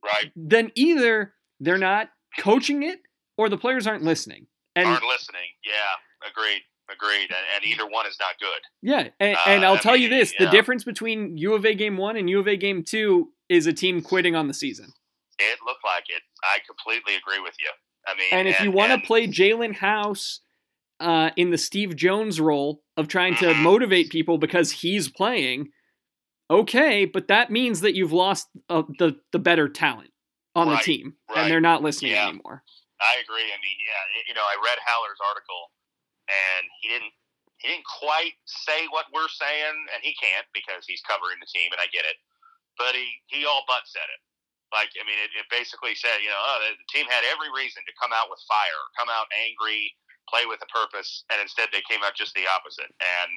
right? Then either they're not coaching it or the players aren't listening. And, aren't listening. Yeah, agreed. Agreed, and, and, either one is not good. Yeah, and, uh, and I'll tell mean, you this: yeah. the difference between U of A game one and U of A game two is a team quitting on the season. It looked like it. I completely agree with you. I mean, and if and, you want to play Jaelen House uh, in the Steve Jones role of trying to mm-hmm. motivate people because he's playing, okay, but that means that you've lost uh, the the better talent on right, the team, right. and they're not listening yeah. anymore. I agree. I mean, yeah, you know, I read Haller's article and he didn't he didn't quite say what we're saying, and he can't because he's covering the team, and I get it. But he he all but said it. Like I mean, it, it basically said, you know, oh, the team had every reason to come out with fire, come out angry, play with a purpose, and instead they came out just the opposite. And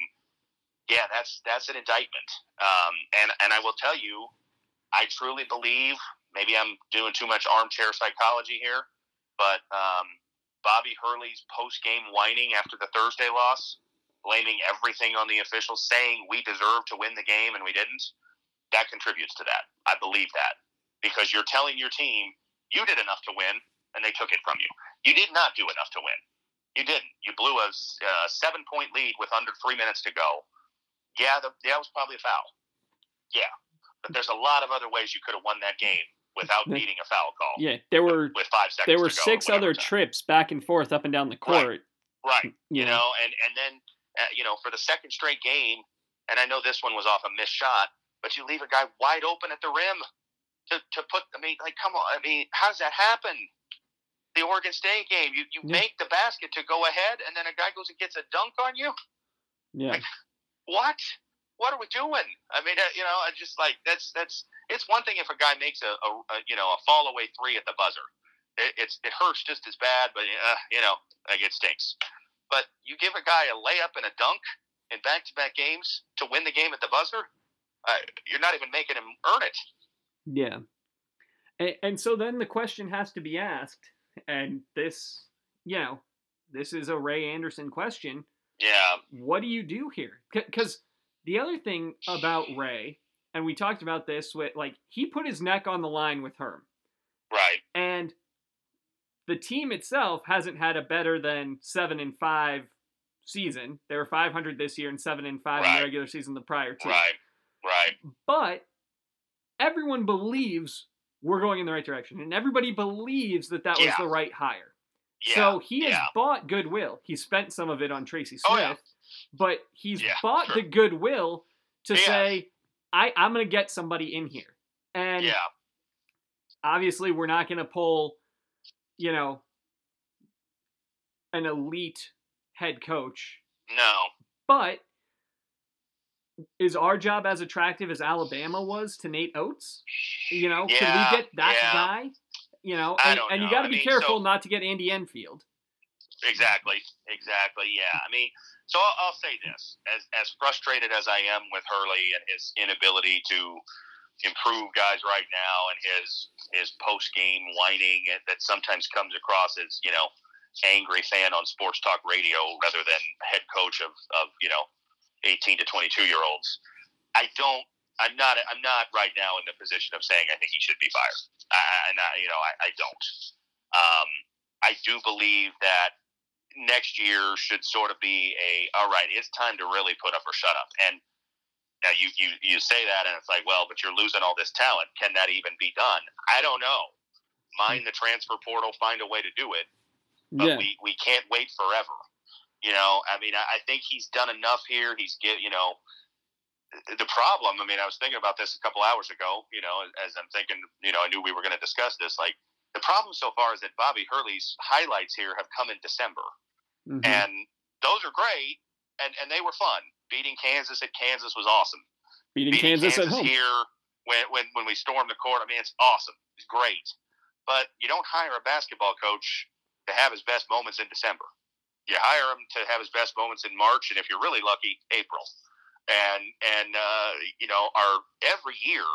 yeah, that's that's an indictment. Um, and and I will tell you, I truly believe. Maybe I'm doing too much armchair psychology here, but um, Bobby Hurley's post game whining after the Thursday loss, blaming everything on the officials, saying we deserve to win the game and we didn't. That contributes to that. I believe that because you're telling your team you did enough to win and they took it from you. You did not do enough to win. You didn't. You blew a uh, seven point lead with under three minutes to go yeah, the, that was probably a foul. Yeah, but there's a lot of other ways you could have won that game without needing a foul call. Yeah, there were with five seconds. There were six other time. trips back and forth up and down the court. Right. right. You, you know, and and then uh, you know for the second straight game, and I know this one was off a missed shot, but you leave a guy wide open at the rim to to put. I mean, like, come on. I mean, how's that happen? The Oregon State game, you you yeah. make the basket to go ahead, and then a guy goes and gets a dunk on you. Yeah. Like, what? What are we doing? I mean, uh, you know, I just like that's that's. It's one thing if a guy makes a, a, a you know a fall away three at the buzzer. It, it's it hurts just as bad, but uh, you know, like it stinks. But you give a guy a layup and a dunk in back to back games to win the game at the buzzer, uh, you're not even making him earn it. Yeah. And, and so then the question has to be asked, and this, you know, this is a Ray Anderson question. Yeah. What do you do here? Because the other thing about Ray, and we talked about this with like he put his neck on the line with Herm. Right. And the team itself hasn't had a better than seven and five season. They were 500 this year and seven and five right. in the regular season the prior two. Right. Right. But everyone believes we're going in the right direction, and everybody believes that that yeah. was the right hire. Yeah, so he has yeah. bought goodwill. He spent some of it on Tracy oh, Smith, oh, but he's bought sure. the goodwill to say, I, I'm going to get somebody in here. And yeah. obviously, we're not going to pull, you know, an elite head coach. No. But is our job as attractive as Alabama was to Nate Oats? You know, can we get that guy? You know, and, and you got to be mean, careful so, not to get Andy Enfield. Exactly, exactly. Yeah, I mean, so I'll, I'll, say this: as as frustrated as I am with Hurley and his inability to improve guys right now, and his his post game whining that sometimes comes across as you know angry fan on sports talk radio rather than head coach of of you know eighteen to twenty two year olds. I don't I'm not. I'm not right now in the position of saying I think he should be fired. And I, you know, I, I don't. Um, I do believe that next year should sort of be a all right. It's time to really put up or shut up. And now you you you say that, and it's like, well, but you're losing all this talent. Can that even be done? I don't know. Mind the transfer portal, find a way to do it. But yeah. we we can't wait forever. You know, I mean, I, I think he's done enough here. He's get you know the problem, I mean, I was thinking about this a couple hours ago, you know, as I'm thinking, you know, I knew we were going to discuss this. Like, the problem so far is that Bobby Hurley's highlights here have come in December. Mm-hmm. And those are great, and, and they were fun. Beating Kansas at Kansas was awesome. Beating, Beating Kansas, Kansas, at home. here when, when, when we stormed the court, I mean, it's awesome. It's great. But you don't hire a basketball coach to have his best moments in December. You hire him to have his best moments in March, and if you're really lucky, April and and uh, you know our every year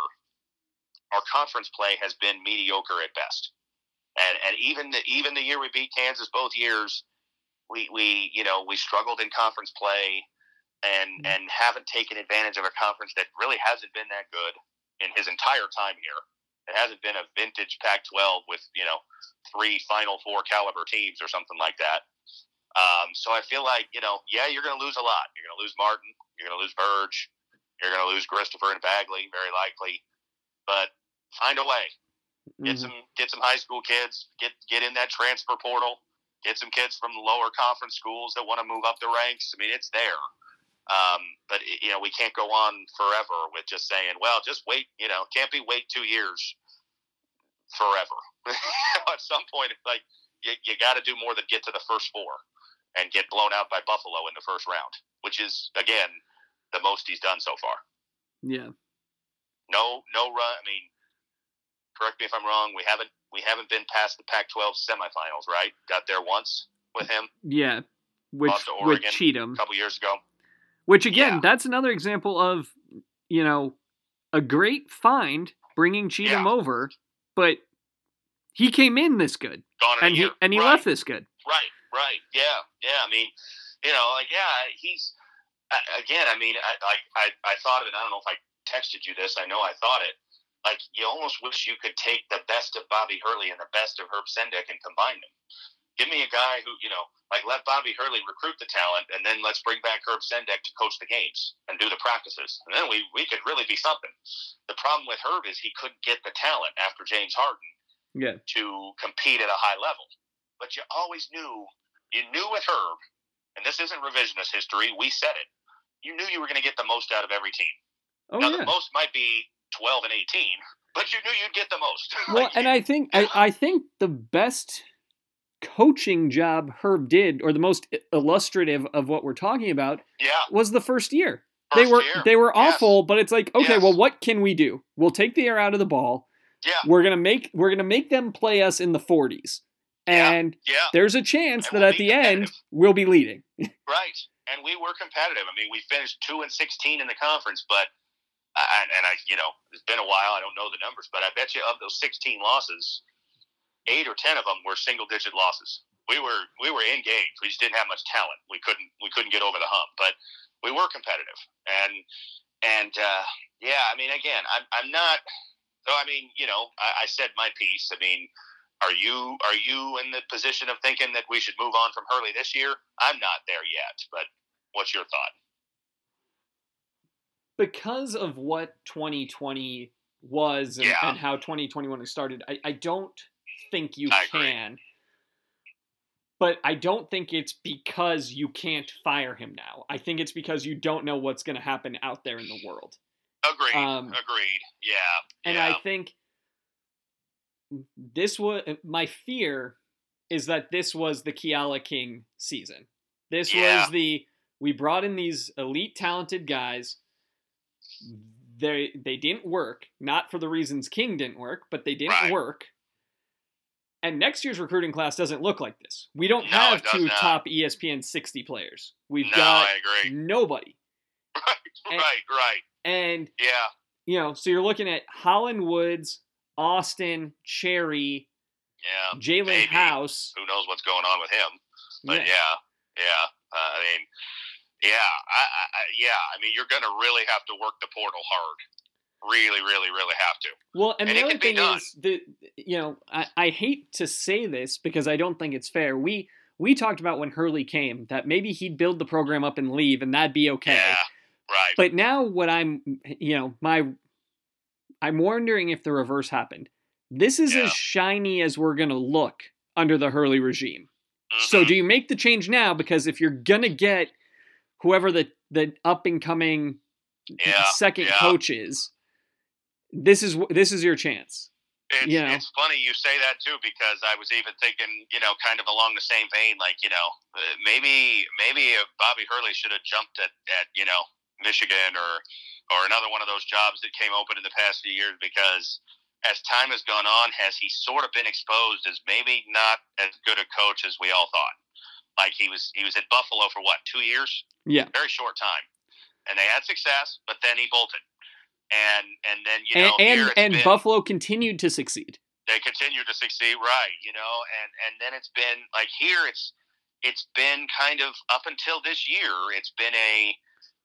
our conference play has been mediocre at best, and and even the, even the year we beat Kansas both years, we we you know we struggled in conference play, and mm-hmm. and haven't taken advantage of a conference that really hasn't been that good in his entire time here. It hasn't been a vintage Pac-12 with you know three Final Four caliber teams or something like that. Um, so I feel like you know, yeah, you're going to lose a lot. You're going to lose Martin. You're going to lose Verge. You're going to lose Christopher and Bagley, very likely. But find a way. Get mm-hmm. some get some high school kids. Get get in that transfer portal. Get some kids from lower conference schools that want to move up the ranks. I mean, it's there. Um, but you know, we can't go on forever with just saying, "Well, just wait." You know, can't be wait two years forever. At some point, it's like you, you got to do more than get to the first four and get blown out by Buffalo in the first round, which is again the most he's done so far. Yeah. No, no run. I mean, correct me if I'm wrong. We haven't we haven't been past the Pac-12 semifinals, right? Got there once with him. Yeah, with with Cheatham a couple years ago. Which again, Yeah. that's another example of you know a great find bringing Cheatham Yeah. over, but he came in this good Gone in and he year. and he right. left this good. Right, right, yeah, yeah. I mean, you know, like yeah, he's again. I mean, I I I, thought of it. I don't know if I texted you this. I know I thought it. Like you almost wish you could take the best of Bobby Hurley and the best of Herb Sendek and combine them. Give me a guy who you know, like let Bobby Hurley recruit the talent, and then let's bring back Herb Sendek to coach the games and do the practices, and then we we could really be something. The problem with Herb is he couldn't get the talent after James Harden Yeah. to compete at a high level. But you always knew, you knew with Herb, and this isn't revisionist history, we said it, you knew you were going to get the most out of every team. Oh now, yeah. the most might be 12 and 18, but you knew you'd get the most. Well, Like, and I think I, I think the best coaching job Herb did, or the most illustrative of what we're talking about, yeah, was the first year. they were year. they were Yes. awful, but it's like, okay, Yes. well, what can we do? We'll take the air out of the ball. Yeah, We're gonna make we're gonna make them play us in the 40s, Yeah. And yeah, there's a chance And that we'll at the end we'll be leading. right. And we were competitive. I mean, we finished 2 and 16 in the conference, but, I, and I, you know, it's been a while. I don't know the numbers, but I bet you of those 16 losses, eight or 10 of them were single digit losses. We were we were engaged. We just didn't have much talent. We couldn't we couldn't get over the hump, but we were competitive. And and uh, yeah, I mean, again, I'm I'm not. So I mean, you know, I, I said my piece. I mean, are you are you in the position of thinking that we should move on from Hurley this year? I'm not there yet, but what's your thought? because of what 2020 was and, Yeah. and how 2021 has started, I, I don't think you I agree. can. But I don't think it's because you can't fire him now. I think it's because you don't know what's going to happen out there in the world. Agreed. Um, Agreed. Yeah. And yeah. I think this was uh, my fear is that this was the Keala King season. This Yeah. was the we brought in these elite talented guys. They they didn't work, not for the reasons King didn't work, but they didn't Right. work. And next year's recruiting class doesn't look like this. We don't No, have two not. top ESPN 60 players. We've no, got nobody. Right. And- right. Right. And Yeah. you know, so you're looking at Holland Woods, Austin, Cherry, Yeah. Jaelen. House. Who knows what's going on with him? But Yeah. yeah, yeah. Uh, I mean, yeah, I, I, yeah. I mean, you're going to really have to work the portal hard. Really, really, really have to. Well, and, And the other thing is the you know, I, I hate to say this because I don't think it's fair. We we talked about when Hurley came that maybe he'd build the program up and leave and that'd be okay. Yeah. Right. But now what I'm you know, my I'm wondering if the reverse happened. This is Yeah. as shiny as we're gonna look under the Hurley regime. So Mhm. do you make the change now? Because if you're gonna get whoever the the up and coming Yeah, second yeah. coach is, this is this is your chance. It's, you know. it's funny you say that too because I was even thinking, you know, kind of along the same vein, like you know, uh, maybe maybe Bobby Hurley should have jumped at, at you know Michigan or or another one of those jobs that came open in the past few years because as time has gone on, has he sort of been exposed as maybe not as good a coach as we all thought? Like he was he was at Buffalo for what two years? Yeah. very short time, and they had success, but then he bolted, and and then you know here and, and been- Buffalo continued to succeed. they continue to succeed right you know and and then it's been like here it's it's been kind of up until this year it's been a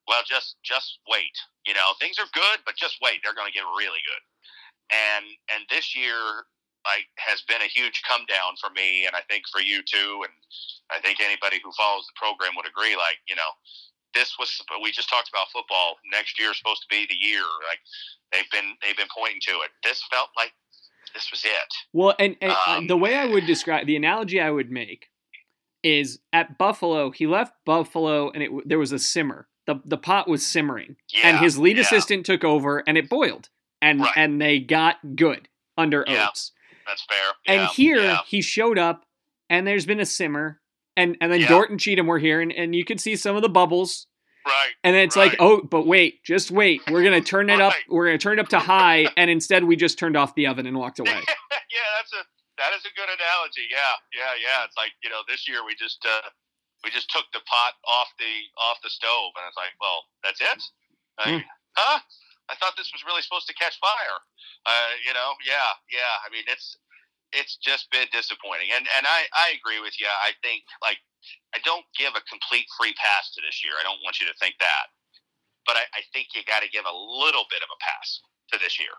well just just wait you know things are good but just wait they're going to get really good. And and this year like has been a huge come down for me and i think for you too and i think anybody who follows the program would agree like you know this was we just talked about football next year is supposed to be the year like they've been they've been pointing to it. This felt like this was it. Well, and, and uh, Um, the way I would describe the analogy I would make is at Buffalo, he left Buffalo and it there was a simmer. The the pot was simmering, yeah and his lead yeah, assistant took over, and it boiled, and Right. and they got good under Yeah. Oats. that's fair And here he showed up, and there's been a simmer, and and then. Dort and Cheatham were here, and, and you could see some of the bubbles. right And then it's like, oh, but wait, just wait. We're gonna turn it up. We're gonna turn it up to high, and instead we just turned off the oven and walked away. yeah that's a that is a good analogy yeah yeah yeah it's like you know this year we just uh we just took the pot off the off the stove, and it's like, well, that's it. Like, huh? I thought this was really supposed to catch fire. Uh, you know, yeah, yeah. I mean, it's it's just been disappointing, and and I I agree with you. I think like I don't give a complete free pass to this year. I don't want you to think that, but I, I think you got to give a little bit of a pass to this year.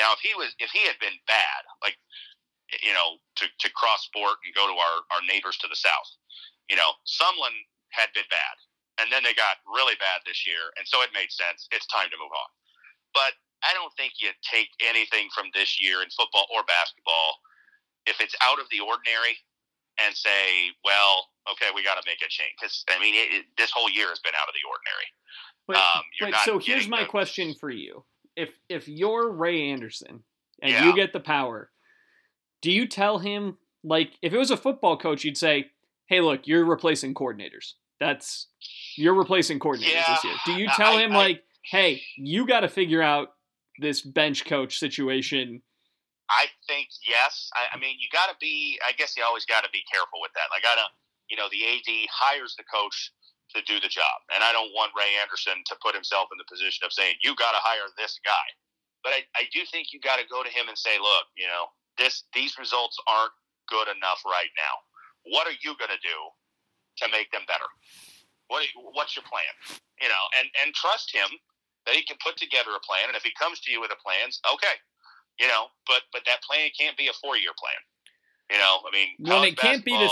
Now, if he was if he had been bad, like you know, to, to cross sport and go to our, our neighbors to the south. You know, Sumlin had been bad, and then they got really bad this year, and so it made sense. It's time to move on. But I don't think you take anything from this year in football or basketball if it's out of the ordinary and say, well, okay, we got to make a change. Because, I mean, it, it, this whole year has been out of the ordinary. But, um, so here's my the, question for you. If, if you're Ray Anderson and yeah. you get the power, do you tell him, like, if it was a football coach, you'd say, hey, look, you're replacing coordinators. That's, you're replacing coordinators yeah, this year. Do you tell I, him, I, like, hey, you got to figure out this bench coach situation I think yes. I, I mean, you got to be. I guess you always got to be careful with that. Like, I don't. You know, the AD hires the coach to do the job, and I don't want Ray Anderson to put himself in the position of saying you got to hire this guy. But I, I do think you got to go to him and say, look, you know, this these results aren't good enough right now. What are you going to do to make them better? What what's your plan? You know, and and trust him that he can put together a plan. And if he comes to you with a plan, okay, you know, but but that plan can't be a four year plan. You know, I mean, well, it can't be the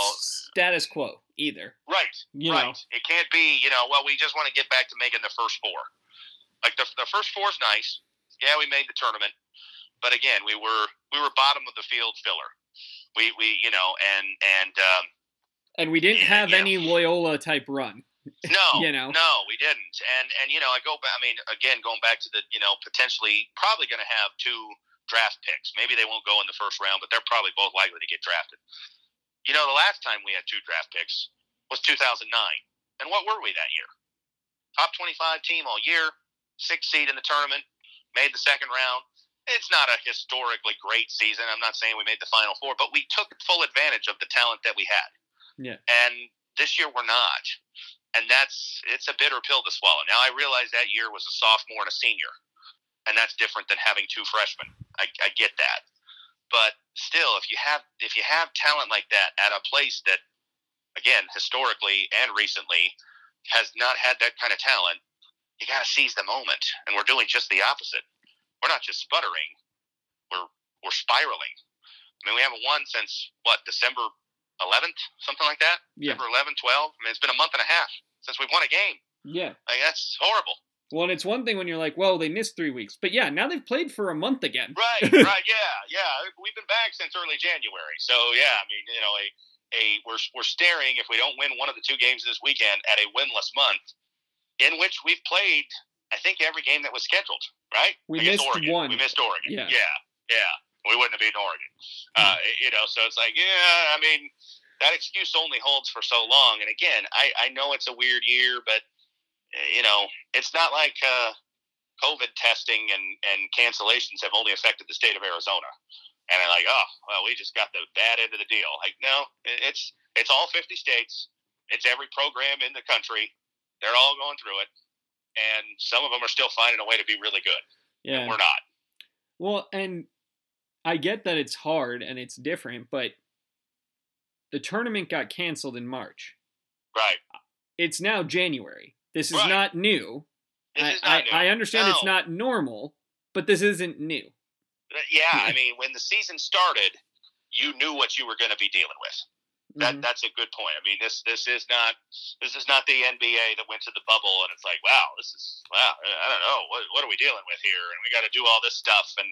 status quo either. Right. You right. Know. It can't be. You know, well, we just want to get back to making the first four. Like the the first four is nice. Yeah, we made the tournament, but again, we were we were bottom of the field filler. We we you know and and um, and we didn't have any Loyola type run. No, you know, no, we didn't. And and you know, I go back. I mean, again, going back to the you know potentially probably going to have two draft picks. Maybe they won't go in the first round, but they're probably both likely to get drafted. You know, the last time we had two draft picks was 2009. And what were we that year? Top 25 team all year, sixth seed in the tournament, made the second round. It's not a historically great season. I'm not saying we made the final four, but we took full advantage of the talent that we had. Yeah. And this year we're not. And that's it's a bitter pill to swallow. Now I realize that year was a sophomore and a senior and that's different than having two freshmen. I, I get that, but still, if you have if you have talent like that at a place that, again, historically and recently, has not had that kind of talent, you got to seize the moment. And we're doing just the opposite. We're not just sputtering; we're we're spiraling. I mean, we haven't won since what December 11th, something like that. Yeah. December 11, 12. I mean, it's been a month and a half since we've won a game. Yeah. Like, that's horrible. Well, and it's one thing when you're like, well, they missed three weeks, but yeah, now they've played for a month again. Right, right, yeah, yeah. We've been back since early January, so yeah. I mean, you know, a a we're we're staring if we don't win one of the two games this weekend at a winless month, in which we've played, I think, every game that was scheduled. Right? We missed Oregon. one. We missed Oregon. Yeah, yeah, yeah. We wouldn't have beaten Oregon. Uh, you know, so it's like, yeah. I mean, that excuse only holds for so long. And again, I I know it's a weird year, but you know, it's not like. Uh, COVID testing and, and cancellations have only affected the state of Arizona. And I'm like, oh, well, we just got the bad end of the deal. Like, no, it's it's all 50 states. It's every program in the country. They're all going through it, and some of them are still finding a way to be really good. Yeah, we're not. Well, and I get that it's hard and it's different, but the tournament got canceled in March. Right. It's now January. This is right. not new. This I, I, I, understand no. it's not normal, but this isn't new. Yeah, I mean, when the season started, you knew what you were going to be dealing with. That mm-hmm. that's a good point. I mean, this this is not this is not the NBA that went to the bubble and it's like, wow, this is wow. I don't know what what are we dealing with here, and we got to do all this stuff, and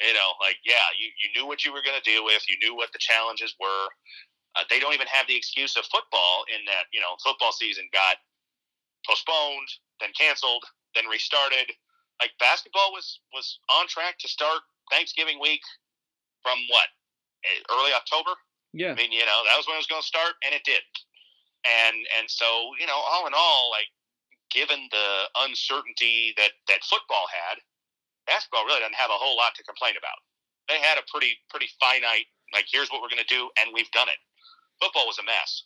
you know, like yeah, you you knew what you were going to deal with, you knew what the challenges were. Uh, they don't even have the excuse of football in that you know football season got postponed, then canceled, then restarted. Like basketball was was on track to start Thanksgiving week from what eh, early October. Yeah, I mean you know that was when it was going to start, and it did. And and so you know all in all, like given the uncertainty that that football had, basketball really doesn't have a whole lot to complain about. They had a pretty pretty finite like here's what we're going to do, and we've done it. Football was a mess.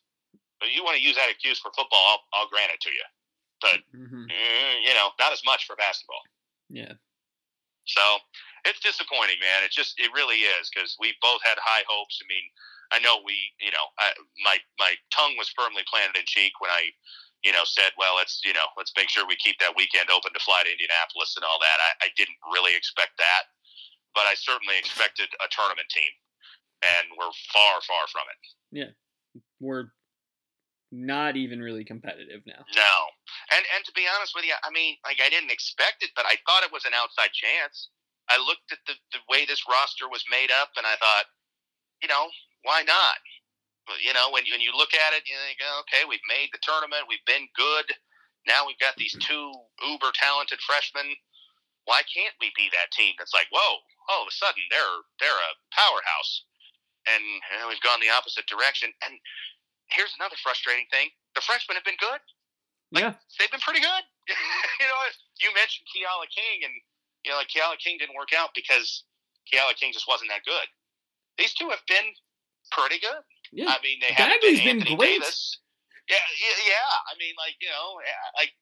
But you want to use that excuse for football, I'll, I'll grant it to you. But Mhm. mm, you know, not as much for basketball. Yeah. So it's disappointing, man. It just it really is because we both had high hopes. I mean, I know we, you know, I, my my tongue was firmly planted in cheek when I, you know, said, well, let's you know, let's make sure we keep that weekend open to fly to Indianapolis and all that. I, I didn't really expect that, but I certainly expected a tournament team, and we're far far from it. Yeah, we're not even really competitive now. No, and and to be honest with you, I mean, like I didn't expect it, but I thought it was an outside chance. I looked at the, the way this roster was made up, and I thought, you know, why not? You know, when when you look at it, you think, oh, okay, we've made the tournament, we've been good. Now we've got these two uber talented freshmen. Why can't we be that team that's like, whoa, all of a sudden they're they're a powerhouse, and you know, we've gone the opposite direction. And here's another frustrating thing: the freshmen have been good yeah. they've been pretty good. you know, you mentioned Keala King, and you know, like Keala King didn't work out because Keala King just wasn't that good. These two have been pretty good. Yeah. I mean, they Bagley's been been Anthony great. Davis. Yeah, yeah, yeah. I mean, like you know, like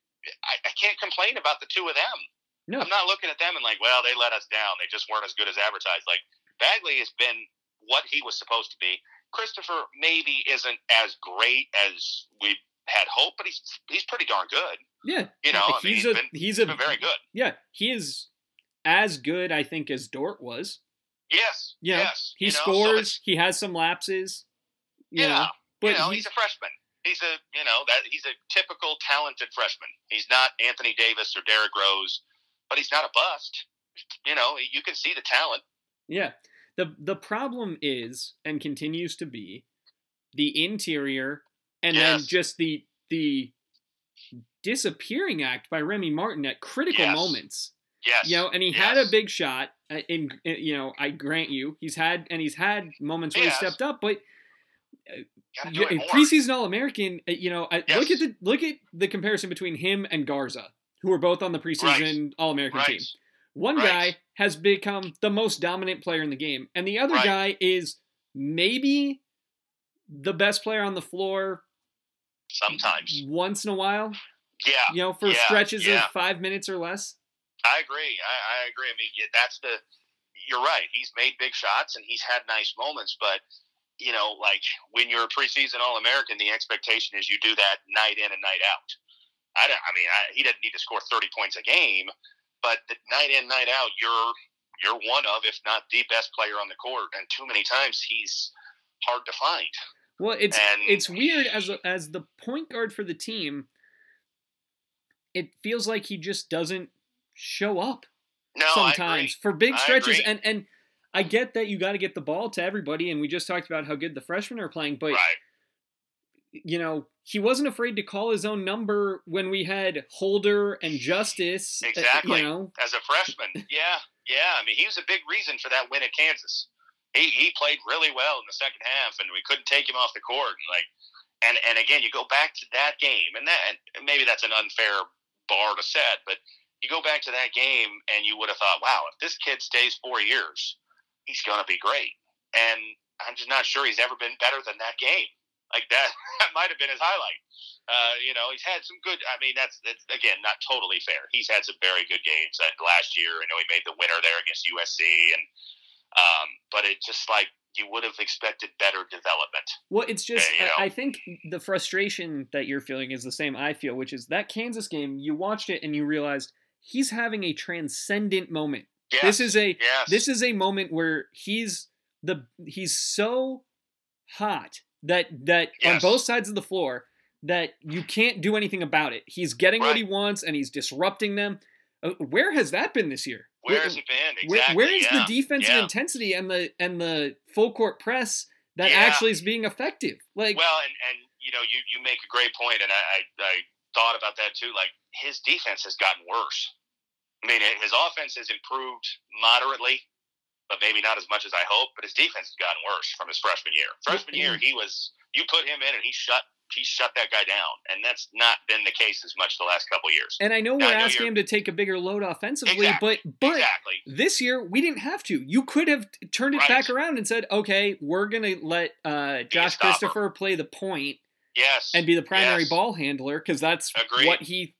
I, I can't complain about the two of them. No. I'm not looking at them and like, well, they let us down. They just weren't as good as advertised. Like Bagley has been what he was supposed to be. Christopher maybe isn't as great as we had hoped, but he's he's pretty darn good. Yeah. You know, I mean, he's he's a been, he's he's a been very good. yeah, he is as good I think as Dort was. Yes. Yes. He you know, so scores, he has some lapses. you yeah. know, but you know, he- he's a freshman. He's a you know that he's a typical talented freshman. He's not Anthony Davis or Derrick Rose, but he's not a bust. You know, you can see the talent. Yeah. The the problem is and continues to be the interior and then just the the disappearing act by Remy Martin at critical Yes. moments. Yes. You know, and he had a big shot uh, in uh, you know, I grant you, he's had and he's had moments where Yes. he stepped up, but yeah, it more. preseason All-American, uh, you know, I- look at the look at the comparison between him and Garza, who are both on the preseason All-American Right. team. One Right. guy has become the most dominant player in the game, and the other Right. guy is maybe the best player on the floor Sometimes. once in a while. Yeah. You know, for Yeah, stretches yeah. of five minutes or less. I agree. I, I agree. I mean, that's the. You're right. He's made big shots and he's had nice moments, but you know, like when you're a preseason All American, the expectation is you do that night in and night out. I don't. I mean, I, he doesn't need to score 30 points a game, but the night in, night out, you're you're one of, if not the best player on the court, and too many times he's hard to find. Well, it's And- it's weird as a, as the point guard for the team. It feels like he just doesn't show up. No, sometimes for big stretches and and I get that you got to get the ball to everybody and we just talked about how good the freshmen are playing but right. you know he wasn't afraid to call his own number when we had Holder and Justice uh, Exactly. you know as a freshman. yeah, yeah. I mean, he was a big reason for that win at Kansas. He he played really well in the second half, and we couldn't take him off the court. And like, and and again, you go back to that game, and that and maybe that's an unfair bar to set, but you go back to that game, and you would have thought, wow, if this kid stays four years, he's gonna be great. And I'm just not sure he's ever been better than that game. Like that, that might have been his highlight. Uh, you know, he's had some good. I mean, that's that's again not totally fair. He's had some very good games. Like last year, I know he made the winner there against USC, and um, but it just like you would have expected better development. well it's just you know. I think the frustration that you're feeling is the same I feel which is that Kansas game you watched it and you realized he's having a transcendent moment Yes. this is a yes. this is a moment where he's the he's so hot that that on both sides of the floor that you can't do anything about it. He's getting what he wants and he's disrupting them. Uh, Where has that been this year? Where has it been? Where- where is yeah. the defensive yeah. intensity and the and the full court press that Yeah. actually is being effective? Like Well, and and you know, you you make a great point, and I I, I thought about that too. Like his defense has gotten worse. I mean, his offense has improved moderately, but maybe not as much as I hope. But his defense has gotten worse from his freshman year. Freshman year, he was you put him in, and he shut he shut that guy down, and that's not been the case as much the last couple years. and I know I we're know asking him to take a bigger load offensively, Exactly. but but exactly. this year we didn't have to. You could have turned it Right. back around and said, "Okay, we're gonna let uh, Josh. Christopher play the point, Yes. and be the primary yes. ball handler because that's Agreed. what he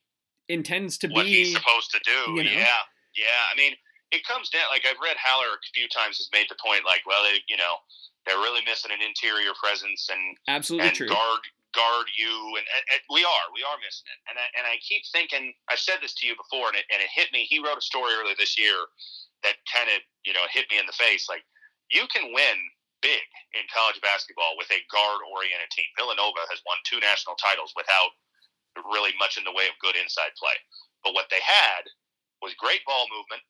intends to be what be. he's supposed to do. you know? Yeah, yeah. I mean, it comes down like I've read Haller a few times has made the point like, well, they, you know, they're really missing an interior presence and Absolutely and true. guard guard you, and, and, and we are we are missing it. And I, and I keep thinking I've said this to you before, and it, and it hit me. He wrote a story earlier this year that kind of you know hit me in the face. Like you can win big in college basketball with a guard oriented team. Villanova has won two national titles without really much in the way of good inside play. But what they had was great ball movement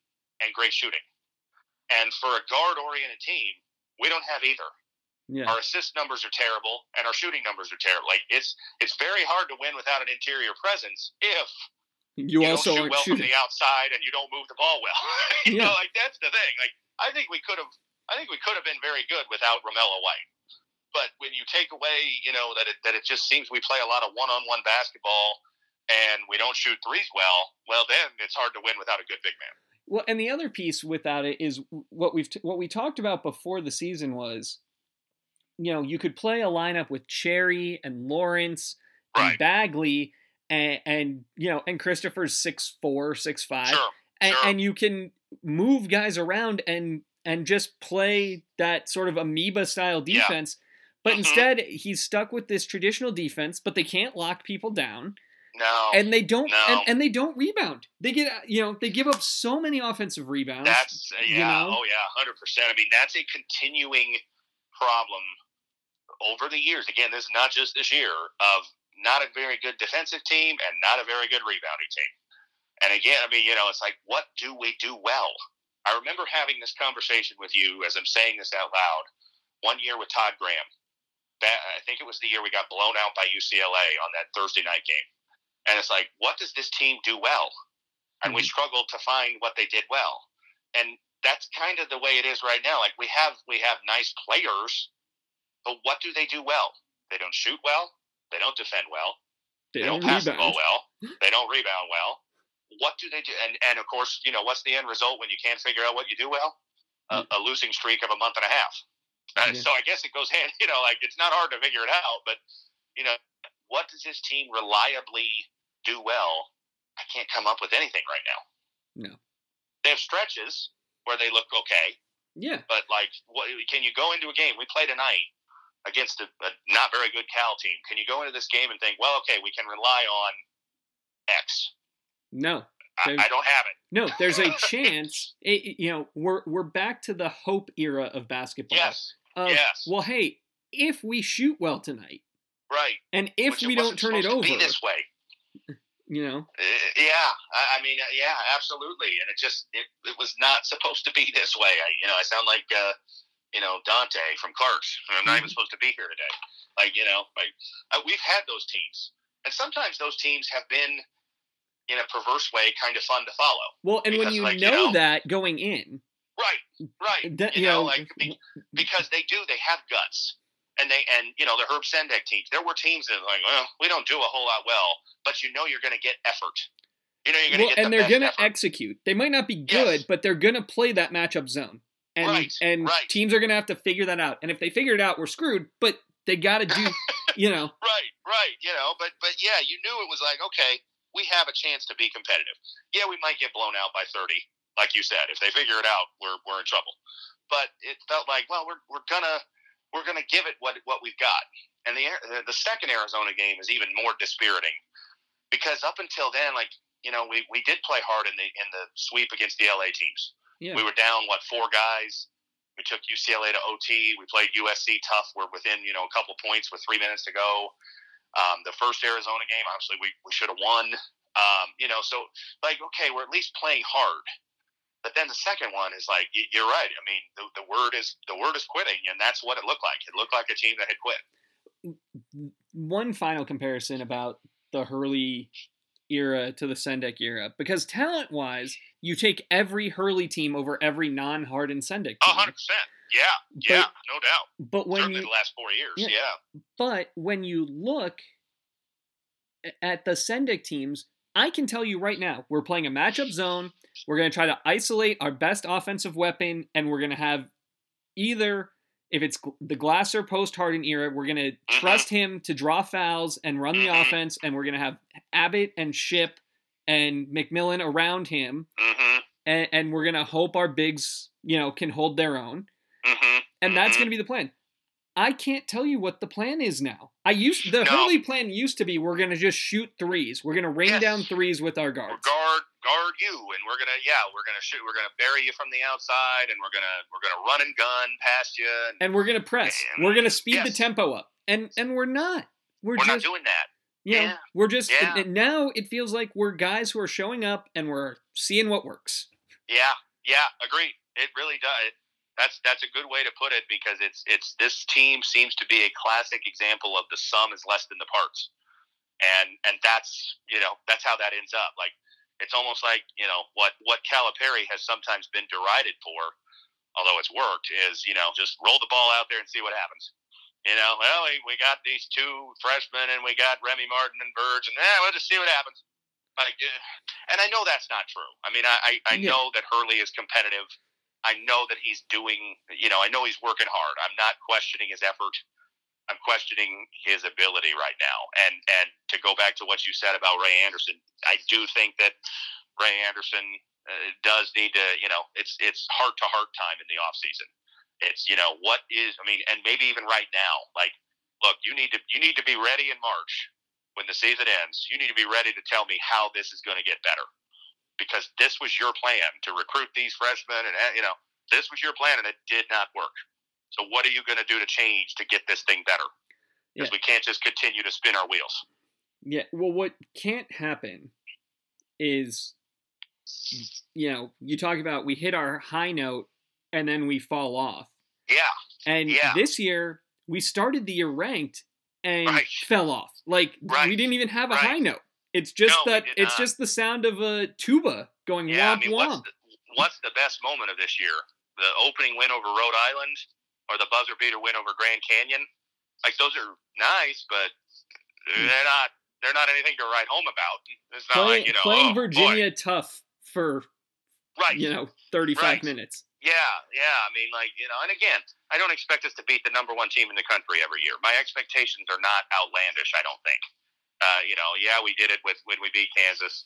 and great shooting. And for a guard oriented team, we don't have either. yeah. Our assist numbers are terrible and our shooting numbers are terrible. Like it's it's very hard to win without an interior presence if You, you also don't shoot well shooting. from the outside and you don't move the ball well. you Yeah. know, like that's the thing. Like I think we could have I think we could have been very good without Romello White. But when you take away, you know, that it that it just seems we play a lot of one on one basketball and we don't shoot threes well, well then it's hard to win without a good big man. Well, and the other piece without it is what we've t- what we talked about before the season was, you know, you could play a lineup with Cherry and Lawrence and Right. Bagley and, and you know and Christopher's six four six five Sure. and, sure. and you can move guys around and and just play that sort of amoeba style defense. But Mhm. instead, he's stuck with this traditional defense, but they can't lock people down No. and they don't No. and, and they don't rebound. They get you know they give up so many offensive rebounds. That's uh, you yeah, know? oh yeah, hundred percent. I mean, that's a continuing problem over the years. Again, this is not just this year of not a very good defensive team and not a very good rebounding team. And again, I mean, you know, it's like, what do we do well? I remember having this conversation with you as I'm saying this out loud one year with Todd Graham. I think it was the year we got blown out by UCLA on that Thursday night game. And it's like, what does this team do well? And we Mhm. struggled to find what they did well. And that's kind of the way it is right now. Like we have we have nice players, but what do they do well? They don't shoot well. They don't defend well. they They don't don't pass the ball well. They don't rebound well. What do they do? And and of course, you know what's the end result when you can't figure out what you do well? A, a losing streak of a month and a half. Uh, Yeah. So I guess it goes hand. You know, like it's not hard to figure it out. But you know, what does this team reliably do well? I can't come up with anything right now. No. They have stretches where they look okay, Yeah, but like, what, can you go into a game? We play tonight against a, a not very good Cal team. Can you go into this game and think, well, okay, we can rely on X? no, I, I don't have it. no. There's a chance. It, you know, we're we're back to the hope era of basketball. Yes, Of, yes. Well, hey, if we shoot well tonight, right. and if Which we don't turn it over, be this way. you know, Uh, yeah, I, I mean, uh, yeah, absolutely. And it just it, it was not supposed to be this way. I, you know, I sound like uh, you know Dante from Clerks. I'm not even Mhm. supposed to be here today. Like you know, like uh, we've had those teams, and sometimes those teams have been in a perverse way kind of fun to follow. well, and when you like, you know know- that going in, Right, right. that, you know, like be, because they do, they have guts. And they and you know the Herb Sendek teams. There were teams that like, well, we don't do a whole lot well, but you know you're going to get effort. You know you're going to well, get and the they're gonna effort. execute. They might not be good, Yes. but they're gonna play that matchup zone, and Right, and right. teams are gonna have to figure that out. And if they figure it out, we're screwed. But they got to do, you know, Right, right. You know, but but yeah, you knew it was like, okay, we have a chance to be competitive. Yeah, we might get blown out by thirty, like you said. If they figure it out, we're we're in trouble. But it felt like, well, we're we're gonna we're gonna give it what what we've got. And the the, second Arizona game is even more dispiriting because up until then, like you know, we, we did play hard in the in the sweep against the LA teams. Yeah. We were down what four guys. We took UCLA to OT. We played USC tough. We're within you know a couple points with three minutes to go. Um, the first Arizona game, obviously, we, we should have won. Um, you know, so like, okay, we're at least playing hard. But then the second one is like, you're right. I mean, the, the word is the word is quitting, and that's what it looked like. It looked like a team that had quit. Mm, one final comparison about the Hurley era to the Sendek era, because talent wise, you take every Hurley team over every non Harden Sendek A team. hundred percent. Yeah, yeah, no doubt. But when Certainly you the last four years. Yeah. Yeah. but when you look at the Sendek teams, I can tell you right now, we're playing a matchup zone. We're going to try to isolate our best offensive weapon, and we're going to have either if it's the Glasser post Harden era, we're gonna Mhm. trust him to draw fouls and run the Mhm. offense, and we're gonna have Abbott and Shipp and McMillan around him, Mm-hmm. and, and we're gonna hope our bigs, you know, can hold their own, Mm-hmm. and that's Mhm. gonna be the plan. I can't tell you what the plan is now. I used the No. Hurley plan used to be we're gonna just shoot threes. We're gonna rain Yes. down threes with our guards. guard guard you, and we're gonna yeah, we're gonna shoot, we're gonna bury you from the outside, and we're gonna we're gonna run and gun past you. And and we're gonna press. And- We're gonna speed the tempo up, and and we're not. We're, we're not doing that. know, yeah. we're just Yeah. now it feels like we're guys who are showing up and we're seeing what works. Yeah, yeah, agreed. It really does. That's that's a good way to put it because it's it's this team seems to be a classic example of the sum is less than the parts, and and that's you know that's how that ends up. Like it's almost like you know what what Calipari has sometimes been derided for, although it's worked, is you know just roll the ball out there and see what happens. You know, well we, we got these two freshmen and we got Remy Martin and Verge, and yeah, we'll just see what happens. Like, and I know that's not true. I mean, I I, I Yeah. know that Hurley is competitive. I know that he's doing. You know, I know he's working hard. I'm not questioning his effort. I'm questioning his ability right now. And and to go back to what you said about Ray Anderson, I do think that Ray Anderson uh, does need to. You know, it's it's heart to heart time in the off season. It's you know what is. I mean, and maybe even right now, like, look, you need to you need to be ready in March when the season ends. You need to be ready to tell me how this is going to get better because this was your plan to recruit these freshmen, and you know this was your plan, and it did not work. So what are you going to do to change to get this thing better? Because Yeah. we can't just continue to spin our wheels. Yeah. Well, what can't happen is, you know, you talk about we hit our high note and then we fall off. Yeah, And Yeah. this year we started the year ranked and Right. fell off. Like we didn't even have a Right. high note. It's just No, that it's not. just the sound of a tuba going yeah. I mean, womp. what's the, what's the best moment of this year? The opening win over Rhode Island, or the buzzer beater win over Grand Canyon? Like those are nice, but Hmm. they're not. They're not anything to write home about. It's not playing like you know playing oh, boy. Virginia tough for right? you know 35 Right. minutes. Yeah, yeah. I mean, like you know, and again, I don't expect us to beat the number one team in the country every year. My expectations are not outlandish. I don't think. Uh, you know, yeah, we did it with when we beat Kansas.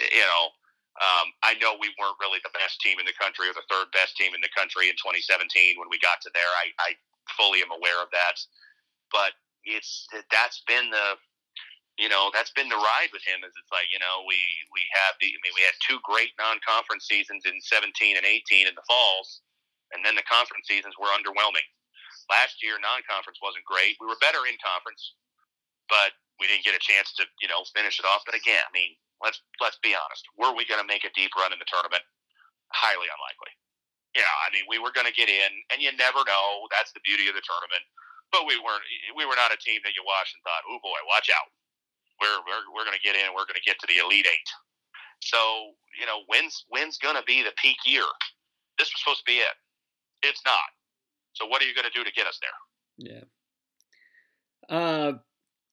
You know, um, I know we weren't really the best team in the country or the third best team in the country in 2017 when we got to there. I, I fully am aware of that, but it's that's been the you know that's been the ride with him. Is it's like you know we we have the I mean we had two great non-conference seasons in 17 and 18 in the falls, and then the conference seasons were underwhelming. Last year non-conference wasn't great. We were better in conference, but we didn't get a chance to you know finish it off. But again, I mean let's let's be honest. Were we going to make a deep run in the tournament? Highly unlikely. Yeah, I mean we were going to get in, and you never know. That's the beauty of the tournament. But we weren't. We were not a team that you watched and thought, "Oh boy, watch out." we're we're, we're going to get in. We're going to get to the elite eight. So you know, when's when's going to be the peak year? This was supposed to be it. It's not. So what are you going to do to get us there? Yeah. Uh,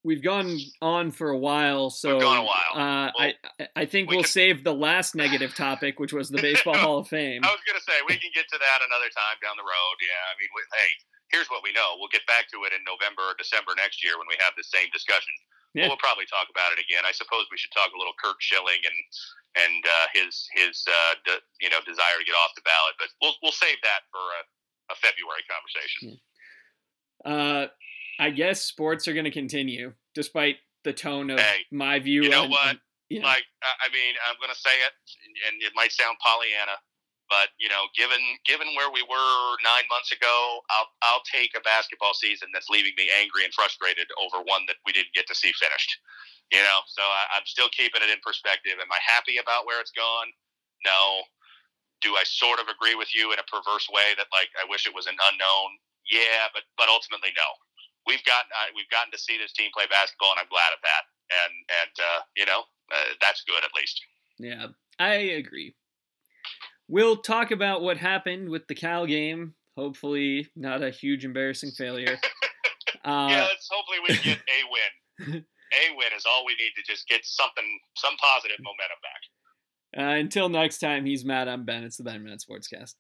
we've gone on for a while, so We've gone a while. Uh, Well, I I think we we'll could- save the last negative topic, which was the Baseball Hall of Fame. I was going to say we can get to that another time down the road. Yeah, I mean, we, hey, here's what we know. We'll get back to it in November or December next year when we have the same discussion. Yeah. We'll probably talk about it again. I suppose we should talk a little Curt Schilling and and uh, his his uh, de, you know desire to get off the ballot, but we'll we'll save that for a, a February conversation. Uh, I guess sports are going to continue despite the tone of Hey, my view. you know what? and- yeah. Like I I mean, I'm going to say it, and it might sound Pollyanna, but you know, given given where we were nine months ago, I'll I'll take a basketball season that's leaving me angry and frustrated over one that we didn't get to see finished. You know, so I, I'm still keeping it in perspective. Am I happy about where it's gone? No. Do I sort of agree with you in a perverse way that like I wish it was an unknown? Yeah, but but ultimately no. We've gotten uh, we've gotten to see this team play basketball, and I'm glad of that. And and uh, you know uh, that's good at least. Yeah, I agree. We'll talk about what happened with the Cal game. Hopefully, not a huge embarrassing failure. Uh, yeah, let's hopefully we can get a win. a win is all we need to just get something, some positive momentum back. uh, until next time, he's Matt. I'm Ben. It's the Ben Matt Sportscast.